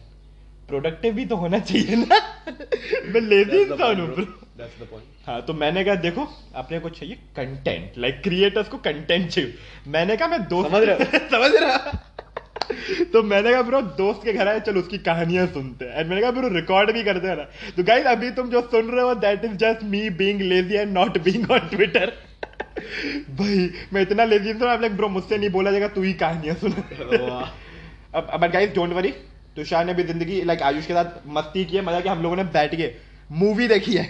प्रोडक्टिव भी तो होना चाहिए ना। मैं लेजी इंसान हूँ bro. दैट्स द पॉइंट हाँ तो मैंने कहा देखो अपने को चाहिए कंटेंट लाइक क्रिएटर्स को कंटेंट चाहिए. मैंने कहा मैं दोस्त समझ रहे समझ रहा तो मैंने कहा ब्रो दोस्त के घर आए चलो उसकी कहानियाँ सुनते हैं. एंड मैंने कहा ब्रो रिकॉर्ड भी करते हैं ना? तो गाइस अभी तुम जो सुन रहे हो that is just me being lazy and not being on Twitter भाई मैं इतना लेजी हूँ आई लाइक ब्रो मुझसे नहीं बोला जाएगा तू ही कहानियाँ सुना. अब but guys don't worry Tushar ने भी ज़िंदगी लाइक आयुष के साथ मस्ती की है मज़ा कि हम लोगों ने बैठ के मूवी देखी है।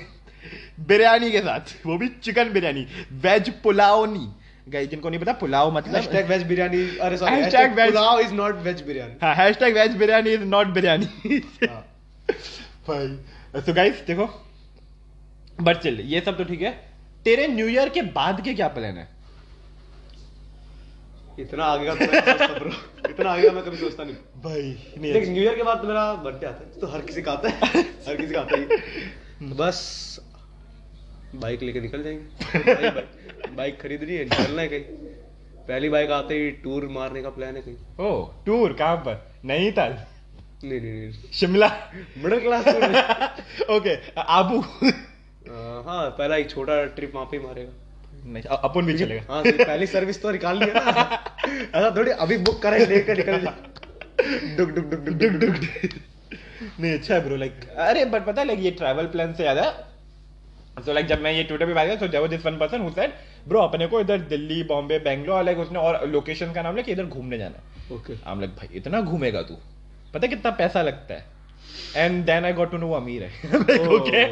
बिरयानी के साथ वो भी चिकन बिरयानी वेज पुलाव नहीं। गाइस जिनको नहीं पता पुलाव मतलब हैशटैग वेज बिरयानी अरे sorry hashtag veg- pulao is not veg biryani. हाँ hashtag veg biryani is not biryani. हाँ। भाई सो गाइस देखो। बट चल ये सब तो ठीक है। तेरे न्यू ईयर के बाद के क्या प्लान है? इतना आगे का तो इतना आगे का मैं कभी सोचता नहीं। भाई नहीं देख न्यू ईयर के बाद तो मेरा बर्थडे आता है तो हर किसी का आता है। हर किसी का आता है। बस बाइक लेके निकल जाएँगे। बाइक- खरीद खरीदनी है निकलना है कहीं। पहली बाइक आते ही टूर मारने का प्लान है कहीं। ओ टूर कहाँ पर? नैनीताल? नहीं नहीं नहीं। Shimla? Middle class okay Abu? हाँ पहला एक छोटा ट्रिप वहाँ पे मारेगा। नहीं अपन भी चलेगा हाँ तो पहली सर्विस तो निकाल लिया ना। ऐसा थोड़ी अभी बुक करें लेकर निकल जा। डुक डुक डुक डुक डुक डुक। डुक। नहीं अच्छा है ब्रो लाइक अरे बट पता है लाइक ये ट्रैवल प्लान से याद है सो लाइक जब मैं ये ट्विटर पे बात किया so there this one person who said bro अपने को इधर दिल्ली बॉम्बे बेंगलोर लाइक उसने और लोकेशन का नाम लिया कि इधर घूमने जाना है. ओके आई एम लाइक भाई इतना घूमेगा तू? पता है कितना पैसा लगता है? And then I got to know वो अमीर है Oh. ओके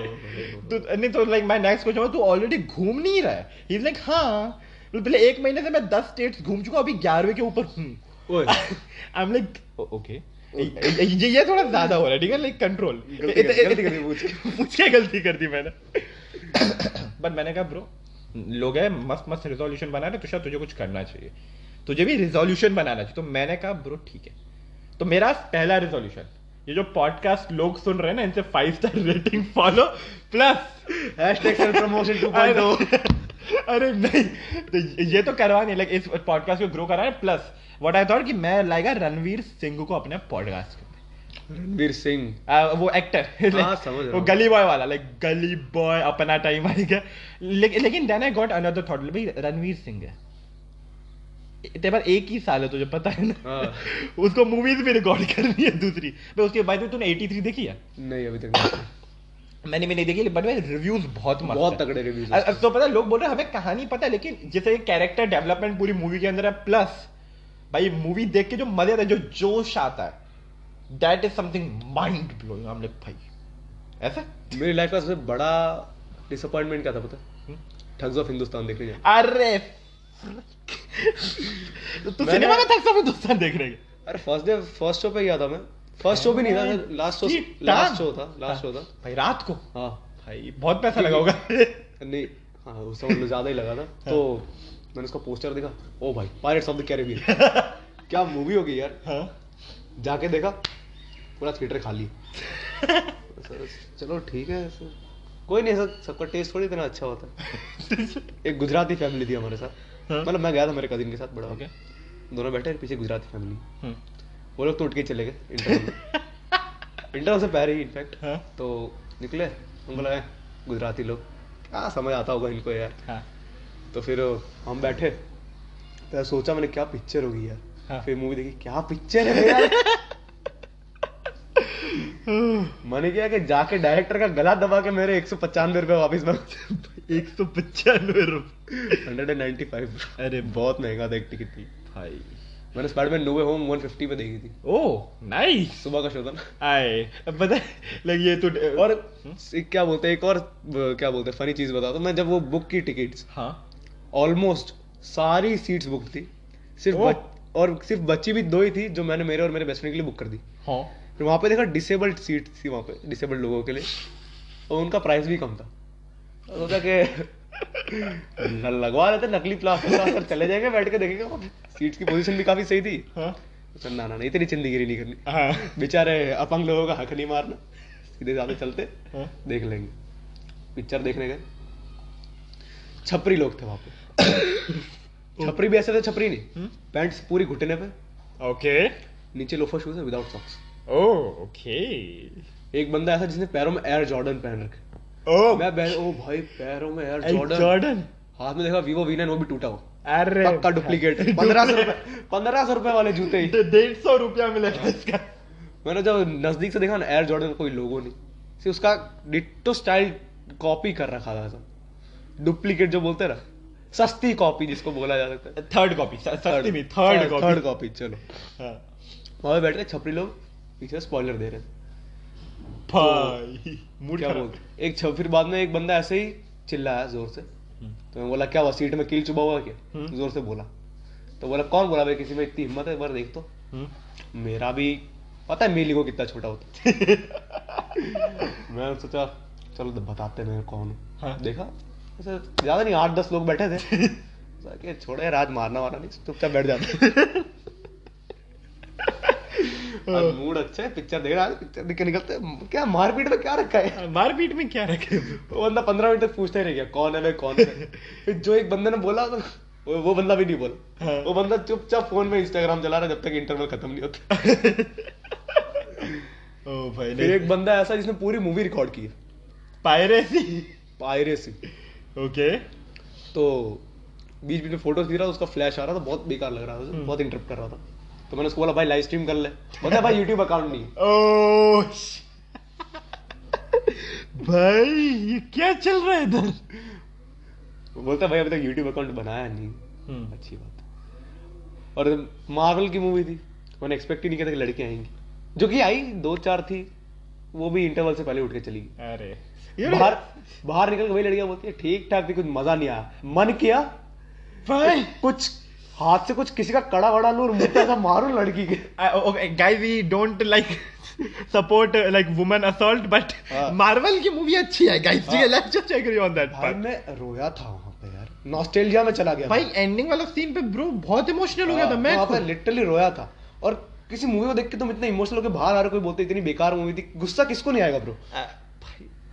तो नहीं तो लाइक माय नेक्स्ट क्वेश्चन तू ऑलरेडी घूम नहीं रहा है? ही इज़ लाइक हाँ पहले एक महीने से मैं दस स्टेट्स घूम चुका हूँ, अभी ग्यारहवें के ऊपर हूँ। आई एम लाइक ओके ये ये थोड़ा ज़्यादा हो रहा है ठीक है? लाइक कंट्रोल पूछ। गलती कर दी मैंने। बट मैंने कहा ब्रो लोग है मस्त मस्त रिजोल्यूशन बना रहे तो शायद तुझे कुछ करना चाहिए। तुझे भी रिजोल्यूशन बनाना चाहिए। तो मैंने कहा ब्रो ठीक है। तो मेरा पहला रिजोल्यूशन ये जो पॉडकास्ट लोग सुन रहे हैं ना इनसे five star rating follow plus hashtag promotion 2.0 अरे नहीं तो ये तो करवा नहीं लाइक इस पॉडकास्ट को ग्रो करा है प्लस व्हाट आई थॉट कि मैं लाएगा रणवीर सिंह को अपने पॉडकास्ट के। रणवीर सिंह। वो एक्टर हाँ, समझ वो गली बॉय वाला लाइक गली बॉय अपना टाइम आएगा लेकिन लेकिन then I got another thought भाई रणवीर सिंह है। तेरे पास एक ही साल है तुझे पता है ना? हाँ। उसको मूवीज़ भी रिकॉर्ड करनी है दूसरी। मैं उसके बाद तूने 83 देखी है? नहीं अभी तक नहीं मैंने भी नहीं देखी बट भाई रिव्यूज़ बहुत मस्त बहुत तगड़े अ- अब तो पता है लोग बोल रहे हैं हमें कहानी पता है लेकिन जैसे कैरेक्टर डेवलपमेंट पूरी मूवी के अंदर है प्लस भाई मूवी देख के जो मज़ा आता है जो जोश आता है that is something mind blowing हम लाइक भाई ऐसा? मेरी लाइफ का सबसे बड़ा डिसअपॉइंटमेंट क्या था पता। ठग्स ऑफ़ हिंदुस्तान देखने गया अरे तो सिनेमा में था सब हिंदुस्तान देख रहे हैं? अरे फ़र्स्ट डे फ़र्स्ट शो पे गया था मैं। फ़र्स्ट शो भी नहीं था लास्ट शो लास्ट शो था लास्ट शो था। भाई रात को? हाँ। भाई बहुत पैसा लगा होगा। नहीं हाँ उस समय ज़्यादा ही लगा था। तो मैंने उसका पोस्टर देखा। ओ भाई पायरेट्स ऑफ़ द कैरिबियन क्या मूवी होगी यार। हाँ। जाके देखा। पूरा थिएटर खाली। सर, चलो ठीक है सर। कोई नहीं सर सबका टेस्ट थोड़ी इतना अच्छा होता है। एक गुजराती फैमिली थी हमारे साथ। हाँ। मतलब मैं गया था मेरे कजिन के साथ बड़ा। ओके। दोनों बैठे पीछे गुजराती फैमिली हम्म, वो लोग तो उठ के चले गए इंटरवल इंटरवल से पहले ही इनफैक्ट हाँ। तो निकले। उनको लगा गुजराती लोग। क्या समझ आता होगा इनको यार। हाँ। तो फिर हम बैठे। तो सोचा मैंने क्या पिक्चर होगी यार। हाँ। फिर मूवी देखी क्या पिक्चर है यार? मैंने क्या कि जाके डायरेक्टर का गला दबा के मेरे एक सौ पचानवे रुपए वापिस मांग एक सौ पचानवे रुपये हंड्रेड एंड नाइन्टी फाइव अरे बहुत महँगा था एक टिकट थी भाई। मैंने स्पाइडरमैन नो वे होम 150 पे देखी थी। ओ नाइस सुबह का शो था ना। आए अब पता है लाइक ये तो और एक क्या बोलते हैं एक और क्या बोलते हैं फनी चीज़ बता तो मैं जब वो बुक की टिकट्स हाँ। ऑलमोस्ट सारी सीट्स बुक थी। सिर्फ़ बच, और सिर्फ़ बच्ची भी दो ही थी जो मैंने मेरे और मेरे बेस्ट फ्रेंड के लिए बुक कर दी। हाँ। फिर वहाँ पे देखा डिसेबल्ड सीट थी वहाँ पे डिसेबल्ड लोगों के लिए। और उनका प्राइस भी कम था। सोचा कि लगवा लेते नकली प्लास्टर चले जाएँगे बैठ के देखेंगे सीट्स की पोजीशन भी काफ़ी सही थी। हाँ। तो ना ना नहीं तेरी चिंदगिरी नहीं करनी। हाँ। बेचारे अपंग लोगों का हक नहीं मारना। सीधे साधे चलते हाँ। देख लेंगे। पिक्चर देखने गए। छपरी लोग थे वहाँ पे। छपरी भी ऐसे थे छपरी नहीं। हम्म। पैंट पूरी घुटने पे। ओके नीचे लोफर शूज़ है विदाउट सॉक्स ओके एक बंदा ऐसा जिसने पैरों में एयर जॉर्डन पहन रखे ओ मैं बहन ओ भाई पैरों में एयर जॉर्डन जॉर्डन हाथ में देखा वीवो वी वो भी टूटा हुआ। अरे पक्का डुप्लीकेट पंद्रह सौ रुपए पंद्रह सौ रुपए वाले जूते ही। डेढ़ सौ रुपया मिलेगा इसका। मैंने जब नज़दीक से देखा ना एयर जॉर्डन कोई लोगो नहीं। सिर्फ़ उसका डिट्टो स्टाइल कॉपी कर रखा था सब। डुप्लीकेट जो बोलते हैं ना सस्ती कॉपी जिसको बोला जा सकता है। थर्ड कॉपी सस्ती थर्ड कॉपी थर्ड कॉपी चलो। हाँ। वहाँ बैठ छपरी लोग। पीछे स्पॉइलर दे रहे थे भाई मूड क्या बोलते एक छ- फिर बाद में एक बंदा ऐसे ही चिल्लाया ज़ोर से। तो मैं बोला क्या हुआ? सीट में कील चुबा हुआ क्या? हम्म। ज़ोर से बोला। तो बोला कौन बोला भाई? किसी में इतनी हिम्मत है? बार देख तो। हम्म। मेरा भी पता है मेली को कितना छोटा होता। मैं सोचा चलो तो बताते हैं मैं कौन हूँ। हाँ। देखा? ऐसे ज़्यादा नहीं आठ दस लोग बैठे थे। छोड़े यार, आज मारना वारना नहीं चुपचाप बैठ जाते। मूड अच्छा है पिक्चर देख रहा है पिक्चर देख के निकलते हैं। क्या मारपीट में क्या रखा है? मारपीट में क्या रखे वो बंदा पंद्रह मिनट तक पूछता ही नहीं गया कौन है भाई कौन है फिर जो एक बंदे ने बोला तो वो, वो बंदा भी नहीं बोला। हाँ। वो बंदा चुपचाप फ़ोन में इंस्टाग्राम चला रहा है जब तक इंटरवल खत्म नहीं होता। ओ भाई फिर एक बंदा ऐसा जिसने पूरी मूवी रिकॉर्ड की है। Piracy piracy okay. तो बीच बीच में फ़ोटोज़ दिख रहा था उसका फ्लैश आ रहा था बहुत बेकार लग रहा था हम्म। बहुत इंटरप्ट कर रहा था। तो मैंने उसको बोला भाई लाइव स्ट्रीम कर ले। बोलता भाई यूट्यूब अकाउंट नहीं। ओ भाई ये क्या चल रहा है इधर? बोलता भाई अभी तक यूट्यूब अकाउंट बनाया नहीं हम्म। अच्छी बात और मार्वल की मूवी थी मैंने एक्सपेक्ट ही नहीं किया था कि लड़की आएँगी। जो कि आई दो चार थी वो भी इंटरवल से पहले उठ के चली गई। अरे। बाहर बाहर निकल के वही लड़कियाँ बोलती है ठीक ठाक थी कुछ मज़ा नहीं आया। मन किया भाई कुछ हाथ से कुछ किसी का कड़ा वड़ा लू और पे ऐसा मारू लड़की के। Guys we don't like support like women assault but हाँ। मार्वल की मूवी अच्छी है गाइस हाँ। Let's just agree on that भाई मैं रोया था वहाँ पे यार। नॉस्टैल्जिया में चला गया भाई एंडिंग वाला सीन पे ब्रो बहुत इमोशनल हो गया था मैं वहाँ पे लिटरली रोया था। और किसी मूवी को देख के तुम इतने इमोशनल होकर बाहर आ रहे हो, कोई बोलते इतनी बेकार मूवी थी। गुस्सा किसको नहीं आएगा bro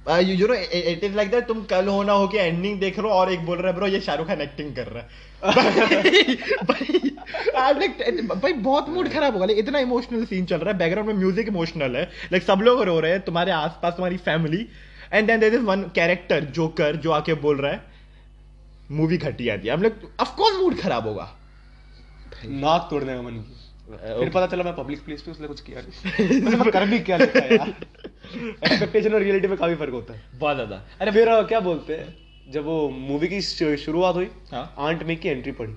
you know it is like that तुम कल होना हो कि एंडिंग देख रहे हो और एक बोल रहा है ब्रो ये शाहरुख खान एक्टिंग कर रहा है. भाई I'm like, भाई बहुत मूड खराब होगा। Like, इतना इमोशनल सीन चल रहा है। बैकग्राउंड में म्यूज़िक इमोशनल है। लाइक सब लोग रो रहे हैं। तुम्हारे आसपास तुम्हारी family and then there is one character joker जो आके बोल रहा है मूवी घटिया थी हम लोग ऑफ़ कोर्स मूड खराब होगा। नाक तोड़ने का मन किया। फिर पता चला मैं पब्लिक प्लेस पे उसने कुछ किया नहीं। मैं कर भी क्या लेता यार? एक्सपेक्टेशन और रियलिटी में काफ़ी फ़र्क होता है। बहुत ज़्यादा। अरे फिर क्या बोलते हैं जब वो मूवी की शुरुआत हुई हाँ। आंट में की एंट्री पड़ी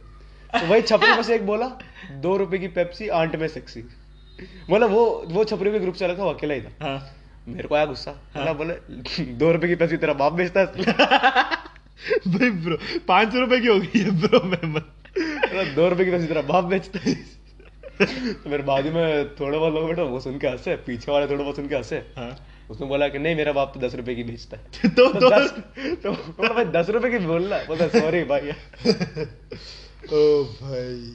तो वही छपरी में से एक बोला दो रुपए की पेप्सी आंट में सेक्सी मतलब वो वो छपरी में ग्रुप चला था वो अकेला ही था। हाँ। मेरे को आया गुस्सा। बोला बोले दो रुपए की पेप्सी तेरा बाप बेचता है? भाई ब्रो पाँच सौ रुपए की हो गई है ब्रो मैं दो रुपए की पेप्सी तेरा बाप बेचता है। तो मेरे बाजू में थोड़ा बहुत लोग बैठे वो सुन के हंसे पीछे वाले थोड़े बहुत सुन के हंसे। हाँ। उसने बोला कि नहीं मेरा बाप तो दस रुपए की बेचता है। तो तो तो दस तो बोला भाई दस रुपए की बोल रहा है? बोला सॉरी भाई। ओ भाई।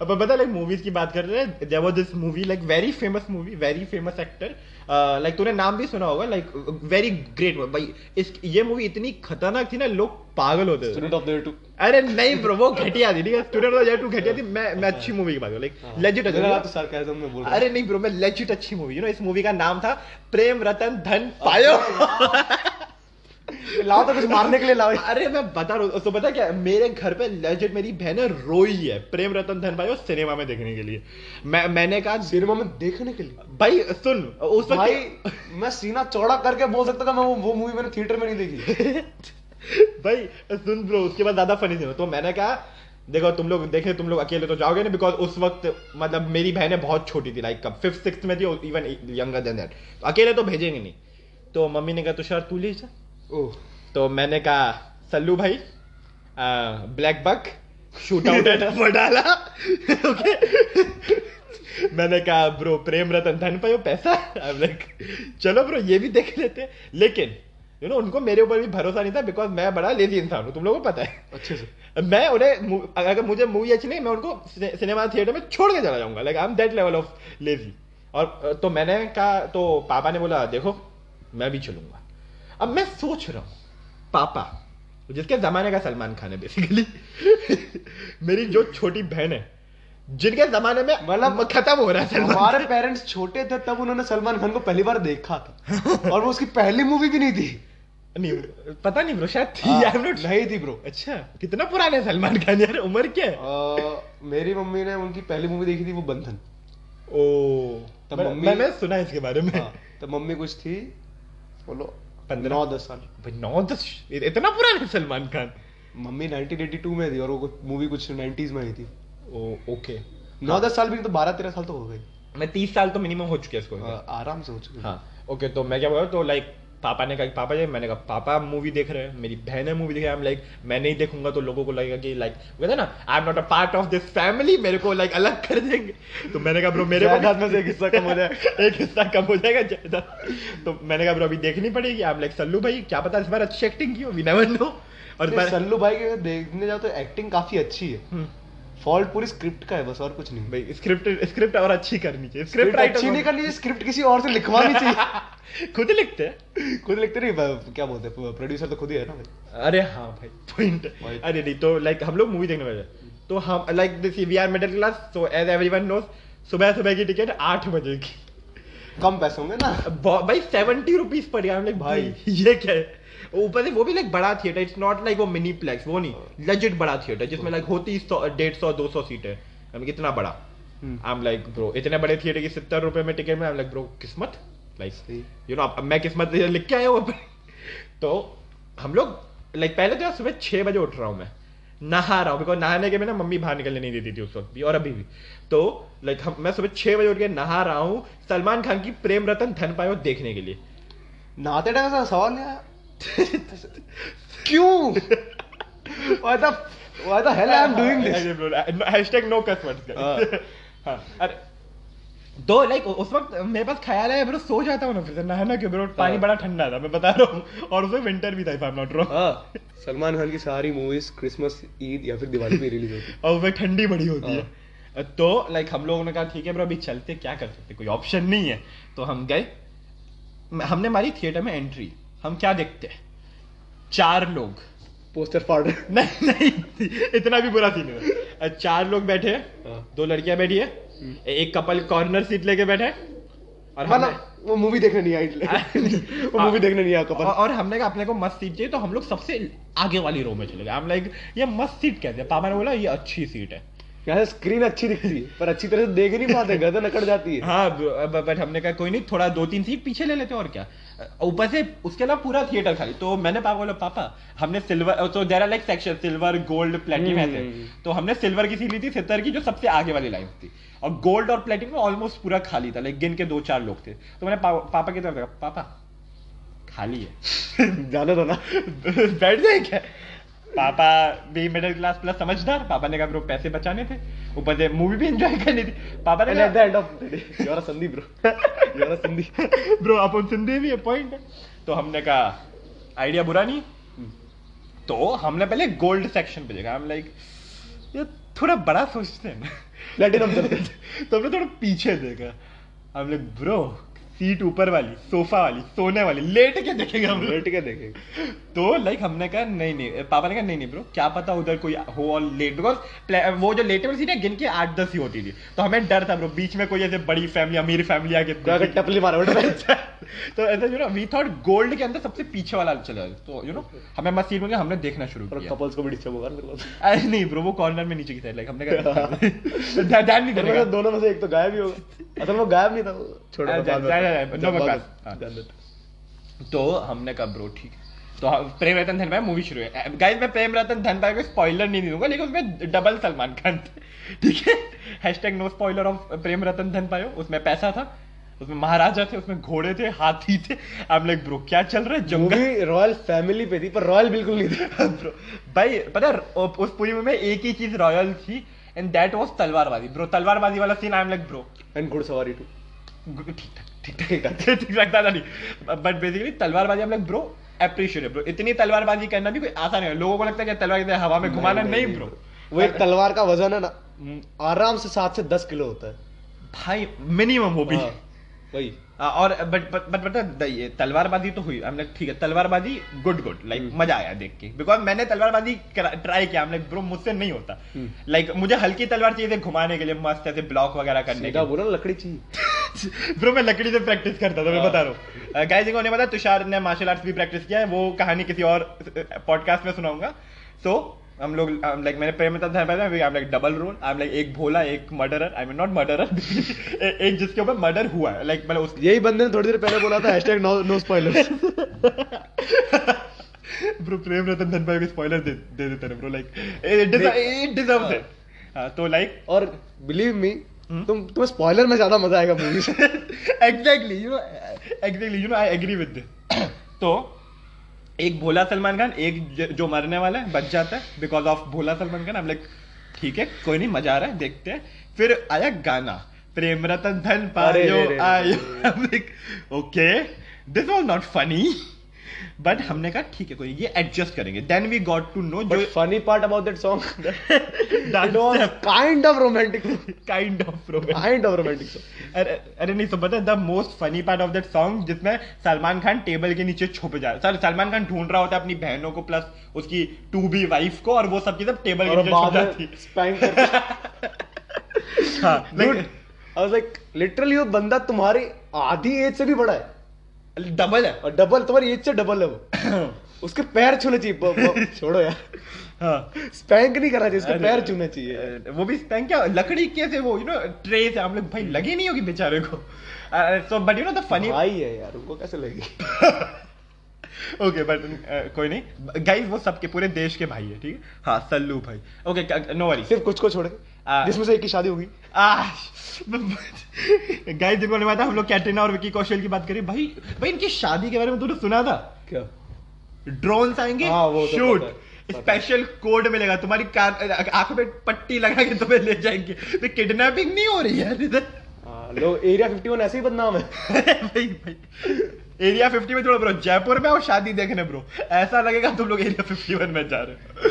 अब पता लाइक मूवीज़ की बात कर रहे हैं there was this movie like very famous movie very famous actor like तूने नाम भी सुना होगा लाइक वेरी ग्रेट भाई इस ये मूवी इतनी खतरनाक थी ना लोग पागल होते थे। स्टूडेंट ऑफ़ द टू अरे नहीं ब्रो वो घटिया थी ठीक है? स्टूडेंट ऑफ़ टू घटिया थी मैं मैं अच्छी मूवी की बात कर लाइक लेजिट तो अरे नहीं ब्रो मैं लेजिट अच्छी मूवी यू नो इस मूवी का नाम था प्रेम रतन धन पायो। लाओ तो कुछ मारने के लिए लाओ। अरे मैं बता रहा हूँ तो पता क्या? मेरे घर पे लेजिट मेरी बहन रोई है प्रेम रतन धन पायो सिनेमा में देखने के लिए। मैं मैंने कहा सिनेमा में देखने के लिए? भाई सुन उस भाई मैं सीना चौड़ा करके बोल सकता था मैं वो, मूवी मैंने थिएटर में नहीं देखी। भाई सुन ब्रो उसके बाद ज़्यादा फनी थी। तो मैंने कहा देखो तुम लोग देखे तुम लोग अकेले तो जाओगे ना बिकॉज़ उस वक्त मतलब मेरी बहनें बहुत छोटी थी लाइक कब? फिफ्थ सिक्स में थी इवन यंगर देन दैट तो अकेले तो भेजेंगे नहीं। तो मम्मी ने कहा तुषार तू ले जा। ओह तो मैंने कहा सल्लू भाई black buck shoot out at डाला ओके मैंने कहा ब्रो प्रेम रतन धन पायो पैसा? Like, चलो ब्रो ये भी देख लेते लेकिन यू नो उनको मेरे ऊपर भी भरोसा नहीं था बिकॉज़ मैं बड़ा लेजी इंसान हूँ तुम लोगों को पता है। अच्छे से। मैं उन्हें अगर मुझे मूवी अच्छी नहीं मैं उनको सिनेमा थिएटर में छोड़ के चला जाऊँगा। Like I am that level of lazy और तो मैंने कहा तो पापा ने बोला देखो मैं भी चलूँगा। अब मैं सोच रहा हूँ पापा जिसके जमाने का सलमान खान है बेसिकली मेरी जो छोटी बहन है जिनके जमाने में मतलब खत्म हो रहा है हमारे पेरेंट्स छोटे थे तब उन्होंने सलमान खान को पहली बार देखा था। और वो उसकी पहली मूवी भी नहीं थी। नहीं पता नहीं ब्रो शायद थी हाँ, I'm not- नहीं थी ब्रो। अच्छा कितना पुराना है सलमान खान यार उम्र क्या है? अ, मेरी मम्मी ने उनकी पहली मूवी देखी थी वो बंधन। ओ तब मम्मी- मैंने सुना इसके बारे में। हाँ, तो मम्मी कुछ थी बोलो। पंद्रह? नौ दस साल। भाई नौ दस इतना पुराना है सलमान खान? मम्मी 1982 में थी और वो मूवी कुछ 90s में आई थी। ओ ओके नौ दस साल भी तो बारह तेरह साल तो हो गई मैं तीस साल तो मिनिमम हो चुके हैं इसको। अ, आराम से हो चुके हाँ। ओके तो मैं क्या बोल रहा हूँ, तो लाइक पापा ने कहा कि पापा जी मैंने कहा पापा मूवी देख रहे हैं मेरी बहन है मूवी देख रहे हैं। लाइक मैं नहीं देखूँगा। तो लोगों को लगेगा कि लाइक कहते ना I am not a part of this family मेरे को लाइक अलग कर देंगे। तो मैंने कहा ब्रो मेरे जायदाद में से एक हिस्सा कम हो जाए। एक हिस्सा कम हो जाएगा जायदाद। तो मैंने कहा ब्रो अभी देखनी पड़ेगी। आप लाइक सल्लू भाई क्या पता इस बार अच्छी एक्टिंग की हो? वी नेवर नो और सल्लू भाई के देखने जाओ तो एक्टिंग काफ़ी अच्छी है। हम्म, फॉल्ट पूरी स्क्रिप्ट का है बस और कुछ नहीं। भाई स्क्रिप्ट स्क्रिप्ट और अच्छी करनी चाहिए। स्क्रिप्ट अच्छी नहीं करनी चाहिए स्क्रिप्ट किसी और से लिखवानी चाहिए। खुद लिखते हैं। खुद लिखते नहीं क्या बोलते हैं प्रोड्यूसर तो खुद ही है ना भाई। अरे हाँ भाई पॉइंट अरे नहीं तो लाइक हम लोग मूवी देखने वाले तो हम like this we are middle class so as everyone knows सुबह सुबह की टिकट आठ बजे की। कम पैसों में ना। भाई सेवेंटी रुपीज़ पड़ गया लाइक भाई। ये क्या है? ऊपर से वो भी लाइक बड़ा थिएटर इट्स नॉट लाइक वो मिनी प्लेक्स वो नहीं लेजिट बड़ा थिएटर जिसमें लाइक होती डेढ़ सौ दो सौ सीटें mean, कितना बड़ा। आई एम लाइक ब्रो इतने बड़े थिएटर की सत्तर रुपए में टिकट में आई एम लाइक ब्रो किस्मत लाइक यू नो अब मैं किस्मत लिख के आया हूँ। तो हम लोग लाइक पहले तो सुबह छह बजे उठ रहा हूँ मैं। नहा रहा हूँ बिकॉज़ नहाने के बिना मम्मी बाहर निकलने नहीं देती थी उस वक्त भी और अभी भी। तो लाइक हम मैं सुबह छह बजे उठ के नहा रहा हूँ सलमान खान की प्रेम रतन धन पायो देखने के लिए। नहाते टाइम सवाल नहीं आया। क्यों? Why the why the hell I am doing this? Hashtag no cuss words हाँ अरे तो लाइक उस वक्त मेरे पास ख्याल है ब्रो सो जाता हूँ ना फिर से नहाना क्यों ब्रो पानी हाँ। बड़ा ठंडा था मैं बता रहा हूँ। और उसमें विंटर भी था if I am not wrong हाँ। सलमान खान की सारी मूवीज़ क्रिसमस ईद या फिर दिवाली पे रिलीज़ होती। और उसमें ठंडी बड़ी होती हाँ। है। तो लाइक हम लोगों ने कहा ठीक है ब्रो अभी चलते क्या कर सकते कोई ऑप्शन नहीं है। तो हम गए। हमने हमारी थिएटर में एंट्री हम क्या देखते हैं? चार लोग। पोस्टर फाड़ रहे नहीं नहीं इतना भी बुरा सीन नहीं है चार लोग बैठे हैं। हाँ। दो लड़कियाँ बैठी है। एक कपल कॉर्नर सीट लेके बैठे और हमने वो मूवी देखने नहीं आई। वो मूवी देखने नहीं आया कपल। और हमने कहा अपने को मस्त सीट चाहिए तो हम लोग सबसे आगे वाली रो में चले गए। हम लाइक ये मस्त सीट कहते हैं? पापा ने बोला ये अच्छी सीट है। यहाँ स्क्रीन अच्छी दिखती है पर अच्छी तरह से देख नहीं पाते गर्दन अकड़ जाती है। हाँ बट हमने कहा कोई नहीं थोड़ा दो तीन सीट पीछे ले लेते और क्या? ऊपर से उसके अलावा पूरा थिएटर खाली। तो मैंने पापा बोला पापा हमने सिल्वर तो there are like section silver gold platinum हम्म। ऐसे तो हमने सिल्वर की सी ली थी सितर की जो सबसे आगे वाली लाइन थी। और गोल्ड और प्लेटिनम में ऑलमोस्ट पूरा खाली था लाइक गिन के दो चार लोग थे। तो मैंने पा, पापा की तरफ़ देखा पापा खाली है। ज़्यादा तो ना। बैठ जाए क्या? पापा भी मिडिल क्लास प्लस समझदार पापा ने कहा ब्रो पैसे बचाने थे ऊपर से मूवी भी एंजॉय करनी थी। पापा ने end of the day, you are a Sandhi, bro. You are a Sandhi. Bro अपन सिंधी भी है। पॉइंट तो हमने कहा आइडिया बुरा नहीं। तो हमने पहले गोल्ड सेक्शन पे देखा। हम लाइक ये थोड़ा बड़ा सोचते हैं। ना Platinum तो हमने थोड़ा पीछे देखा। हम लोग ब्रो सीट ऊपर वाली सोफा वाली सोने वाली लेट के देखेंगे हम लेट के देखेंगे। तो लाइक हमने कहा नहीं नहीं पापा ने कहा नहीं नहीं ब्रो क्या पता उधर कोई हो और लेट बिकॉज़ वो जो लेटेबल सीट है गिन के आठ दस ही होती थी। तो हमें डर था ब्रो बीच में कोई ऐसे बड़ी फैमिली अमीर फैमिली आके जाकर टपली मारा तो ऐसा you know we thought gold के अंदर सबसे पीछे वाला चला। तो यू नो हमें मस्त सीट मिल हमने देखना शुरू किया। कपल्स को भी डिस्टर्ब होगा अरे नहीं ब्रो वो कॉर्नर में नीचे की साइड लाइक हमने कहा ध्यान ध्यान नहीं करेगा दोनों में से एक तो गायब ही होगा असल वो गायब नहीं था छोड़ो हाँ। तो हमने कहा ब्रो ठीक तो प्रेम रतन धन पाए मूवी शुरू है गाइस मैं प्रेम रतन धन पाए को स्पॉइलर नहीं दूँगा लेकिन उसमें डबल सलमान खान थे। ठीक है? Hashtag no spoiler of Prem Ratan Dhan Payo उसमें पैसा था उसमें महाराजा थे उसमें घोड़े थे हाथी थे। हम लाइक ब्रो क्या चल रहा है? जंगल रॉयल फैमिली पे थी पर रॉयल बिल्कुल नहीं थी। ब्रो भाई पता है उस पूरी में एक ही चीज़ रॉयल थी एंड दैट वाज तलवारबाजी। ब्रो तलवारबाजी वाला scene I am like bro and घुड़सवारी टू ठीक ठाक। ठीक ठाक ठीक ठाक ठीक ठाक था नहीं। बट बेसिकली तलवारबाजी हम लोग ब्रो अप्रिशिएट ब्रो इतनी तलवारबाजी करना भी कोई आसान है। लोगों को लगता है कि तलवार की हवा में घुमाना नहीं ब्रो वो एक तलवार का वज़न है ना। आराम से सात से दस किलो होता है। भाई मिनिमम वो भी। हाँ। वही। Uh, और बट बट बट बट ये तलवारबाजी तो हुई। हम ठीक है तलवारबाजी गुड गुड लाइक हम्म। मज़ा आया देख के। बिकॉज़ मैंने तलवारबाजी ट्राई किया। हमने ब्रो मुझसे नहीं होता। हम्म। लाइक मुझे हल्की तलवार चाहिए घुमाने के लिए मस्त ऐसे ब्लॉक वगैरह करने का के बोला लकड़ी चाहिए। ब्रो मैं लकड़ी से प्रैक्टिस करता था मैं हाँ। बता रहा हूँ। गाइस इनको नहीं पता तुषार ने मार्शल आर्ट्स भी प्रैक्टिस किया है वो कहानी किसी और पॉडकास्ट में सुनाऊँगा। सो हम लोग लाइक मैंने प्रेम था I am like double role I am like एक भोला एक murderer I mean not murderer एक जिसके ऊपर मर्डर हुआ है। लाइक मतलब उस यही बंदे ने थोड़ी देर पहले बोला था hashtag no no spoilers bro Prem Ratan Dhan भाई को स्पॉइलर दे दे देते हैं bro like it it deserves it तो लाइक और बिलीव मी? तुम तुम्हें स्पॉइलर में ज़्यादा मज़ा आएगा मूवी से। Exactly you know exactly you know I agree with तो एक भोला सलमान खान एक जो मरने वाला है बच जाता है बिकॉज़ ऑफ़ भोला सलमान खान हम लाइक ठीक है कोई नहीं मज़ा आ रहा है देखते हैं। फिर आया गाना प्रेम रतन धन अरे पायो रे रे रे। आयो। Okay this was not funny but हमने कहा ठीक है कोई ये एडजस्ट करेंगे. Then we got to know जो funny part about that song That was kind of romantic kind of romance kind of romantic song अरे नहीं तो पता the most funny part of that song जिसमें सलमान खान टेबल के नीचे छुप जाए सर सलमान खान ढूंढ रहा होता है अपनी बहनों को प्लस उसकी टू बी वाइफ को और वो सब चीज़ें टेबल के नीचे छुप जाती हाँ। Dude, I was लिटरली वो बंदा तुम्हारी आधी एज से भी बड़ा है. डबल है। और डबल तुम्हारी एज से डबल है वो। उसके पैर छूने चाहिए। छोड़ो यार। हाँ। स्पैंक नहीं करना चाहिए उसके पैर छूने चाहिए। वो भी स्पैंक क्या? लकड़ी कैसे वो यू नो ट्रे से हम लोग भाई लगी नहीं होगी बेचारे को। So but you know the funny भाई है यार उनको कैसे लगेगी ओके बट कोई नहीं। गाइस वो सबके पूरे देश के भाई है ठीक है? हाँ सल्लू भाई। ओके नो वरी सिर्फ़ कुछ को छोड़। के जिसमें से एक की शादी होगी। गाइस जिनको नहीं पता हम लोग कैटरीना और विकी कौशल की बात करें। भाई भाई इनकी शादी के बारे में तूने सुना था? क्या? ड्रोन आएँगे? हाँ, वो तो शूट। स्पेशल कोड मिलेगा तुम्हारी कार आँखों पे पट्टी लगा के तुम्हें ले जाएँगे। तो किडनैपिंग नहीं हो रही है इधर? हाँ, लोग एरिया 51 ऐसे ही बदनाम है। भाई भाई। एरिया 50 में थोड़ा ब्रो जयपुर में आओ शादी देखने ब्रो ऐसा लगेगा तुम लोग एरिया 51 में जा रहे हो।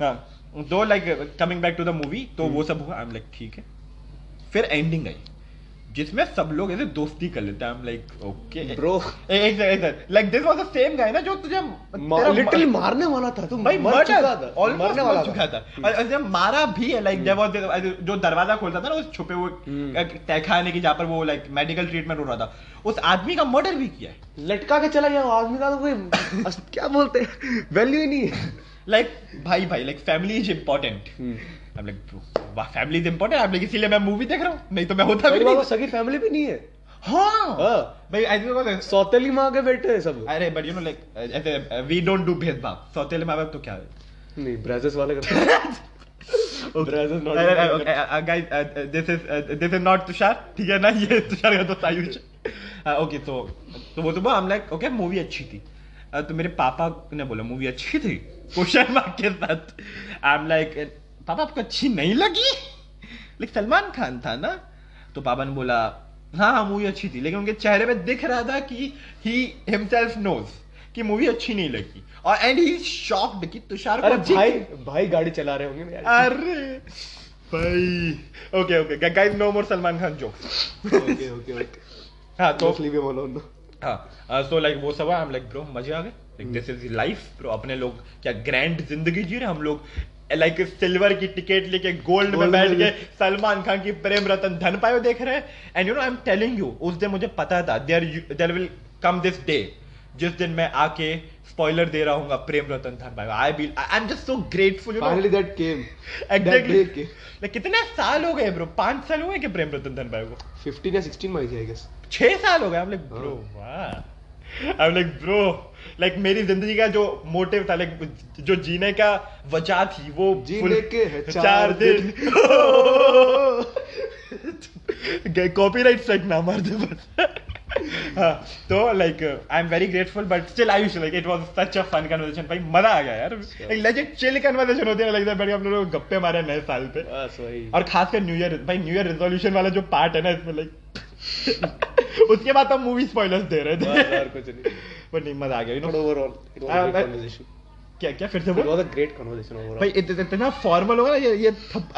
हाँ। दो like coming back to the movie तो वो सब हुआ आई एम लाइक ठीक है। फिर एंडिंग आई जिसमें सब लोग ऐसे दोस्ती कर लेते हैं आई एम लाइक ओके एक like this was the same guy ना जो तुझे लिटरली मारने वाला था तुम भाई मर चुका था ऑलमोस्ट मरने मर वाला चुका था। और और जब मारा भी है लाइक जब वो जो दरवाज़ा खोलता था ना उस छुपे हुए हम्म। तहखाने की जहाँ पर वो लाइक मेडिकल ट्रीटमेंट हो रहा था उस आदमी का मर्डर भी किया है। लटका के चला गया वो आदमी का तो कोई क्या बोलते हैं? वैल्यू ही नहीं है। लाइक भाई भाई like family is important. I'm like, वाह फैमिली इज़ इम्पोर्टेंट आप इसीलिए मैं मूवी देख रहा हूँ। नहीं तो मैं होता भी नहीं. सगी फैमिली भी नहीं है। हाँ। हाँ। भाई ऐसे सौतेली माँ के बेटे हैं सब। अरे but you know like we don't do भेदभाव। सौतेले माँ बाप तो क्या है? नहीं ब्राजेस वाले करते हैं। ब्राजेस not guys this is this is not Tushar. ठीक है ना? ये तुषार का दोस्त आयुष। ओके तो तो वो सुबह हम लाइक ओके मूवी अच्छी थी। Uh, तो मेरे पापा ने बोला मूवी अच्छी थी? क्वेश्चन मार्क के साथ। आई एम लाइक पापा आपको अच्छी नहीं लगी? लेकिन सलमान खान था ना? तो पापा ने बोला हाँ हाँ मूवी अच्छी थी। लेकिन उनके चेहरे पे दिख रहा था कि ही हिमसेल्फ नोज़ कि मूवी अच्छी नहीं लगी। और एंड ही शॉक्ड कि तुषार को अरे भाई भाई गाड़ी चला रहे होंगे अरे भाई। Okay okay guys no more Salman Khan jokes okay okay okay हाँ तो लीव हिम अलोन हाँ सो लाइक वो सब आई एम लाइक ब्रो मज़े आ गए? Like this is life bro अपने लोग क्या ग्रैंड ज़िंदगी जी रहे हम लोग? लाइक सिल्वर की टिकट लेके गोल्ड में बैठ के सलमान खान की प्रेम रतन धन पायो देख रहे हैं। And you know I am telling you उस दिन मुझे पता था there there will come this day जिस दिन मैं आके स्पॉइलर दे रहा हूँ Prem Ratan Dhan Payo. I be I am just so grateful you know that came exactly like कितने साल हो गए ब्रो पाँच साल हुए कि प्रेम रतन धन पायो को। 15 या 16 में आई गेस छह साल हो गए। I'm like bro वाह I'm like bro like मेरी ज़िंदगी का जो मोटिव था लाइक जो जीने का वजह थी वो जीने के चार दिन। कॉपीराइट स्ट्राइक ना मार दे बस। हाँ तो like I am very grateful but still I like it was such a fun conversation भाई मज़ा आ गया यार। एक लेजेंड चिल कन्वर्सेशन होती है लगता है हम लोग गप्पे मारे नए साल पे। बस वही। और खासकर न्यू ईयर भाई न्यू ईयर रेजोल्यूशन वाला जो पार्ट है ना इसमें लाइक उसके बाद हम मूवी स्पॉयलर्स दे रहे थे। कुछ नहीं। पर नहीं मज़ा आ गया you but no overall it was a conversation क्या क्या फिर से बोल was a great conversation overall. भाई इत, इत, इतना फॉर्मल होगा ना ये ये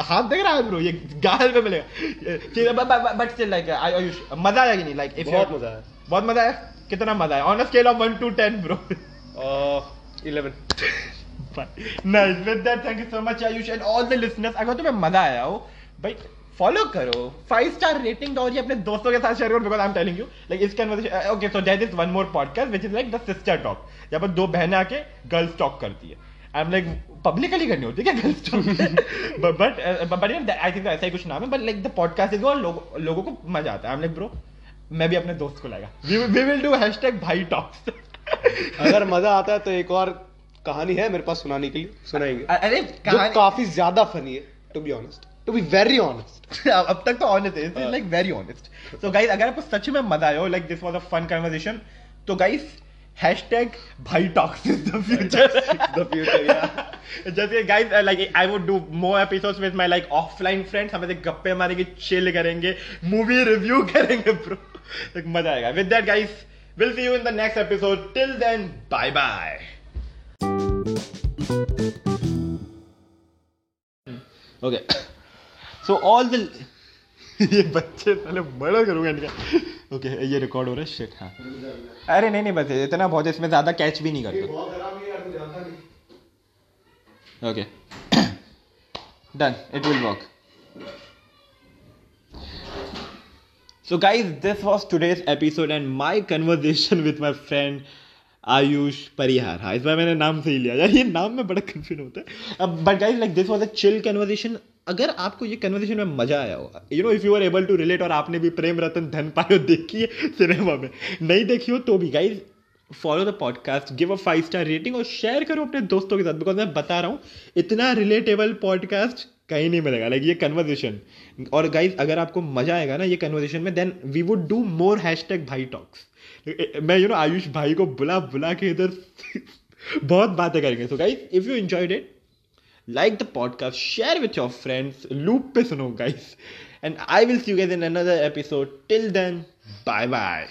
हाथ देख रहा है ब्रो ये गाल पे मिलेगा। But still like I Ayush मज़ा आया कि नहीं? लाइक इफ़ बहुत मज़ा आया। बहुत मज़ा आया? कितना मज़ा आया? On a scale of 1 to 10 bro Uh, 11. Nice with that thank you so much Ayush and all the listeners अगर तुम्हें मज़ा आया हो भाई फॉलो करो। फाइव स्टार रेटिंग और ये अपने दोस्तों के साथ शेयर करो because I am telling you like इस conversation okay so there is one more podcast which is like the sister talk जहाँ पर दो बहनें आके गर्ल्स टॉक करती है। आई एम लाइक पब्लिकली करनी होती है क्या girls talk but but I think ऐसा ही कुछ नाम है but like the podcast is और लोगों को मज़ा आता है। आई एम लाइक ब्रो मैं भी अपने दोस्त को लाएगा। वी विल डू हैशटैग भाई टॉक्स अगर मज़ा आता है तो एक और कहानी है मेरे पास सुनाने के लिए सुनाएँगे। अरे जो काफ़ी ज़्यादा फनी है to be honest to be very honest अब तक तो ऑनेस्ट है like very honest so guys अगर आपको सच में मज़ा आया हो like this was a fun conversation तो गाइस हैशटैग भाई talks is the future the future, yeah. जैसे guys like I would do more episodes with my like offline friends हम ऐसे गप्पे मारेंगे चिल करेंगे मूवी रिव्यू करेंगे ब्रो like मज़ा आएगा. With that guys will see you in the next episode till then bye bye okay so all the ये बच्चे पहले बड़ा करूँगा इनका। ओके ये रिकॉर्ड हो रहा है। शिट हाँ। अरे नहीं नहीं बस इतना बहुत इसमें ज़्यादा कैच भी नहीं करते। Okay. Done. It will work. So, guys, this was today's episode and my conversation with my friend Ayush Parihar हाँ इस बार मैंने नाम से ही लिया। यार ये नाम में बड़ा कंफ्यूज होता है। But guys like this was a chill conversation अगर आपको ये कन्वर्सेशन में मज़ा आया होगा you know if you are able to relate और आपने भी प्रेम रतन धन पायो देखी है सिनेमा में, नहीं देखी हो तो भी guys follow the podcast give a five star rating और शेयर करो अपने दोस्तों के साथ बिकॉज़ मैं बता रहा हूँ, इतना रिलेटेबल पॉडकास्ट कहीं नहीं मिलेगा लाइक ये कन्वर्जेशन और गाइज़ अगर आपको मज़ा आएगा ना ये कन्वर्जेशन में then we would do more hashtag भाई टॉक्स मैं यू नो आयुष भाई को बुला बुला के इधर बहुत बातें करेंगे। So guys if you enjoyed it like the podcast, share with your friends, loop pe suno guys. And I will see you guys in another episode. Till then, bye bye.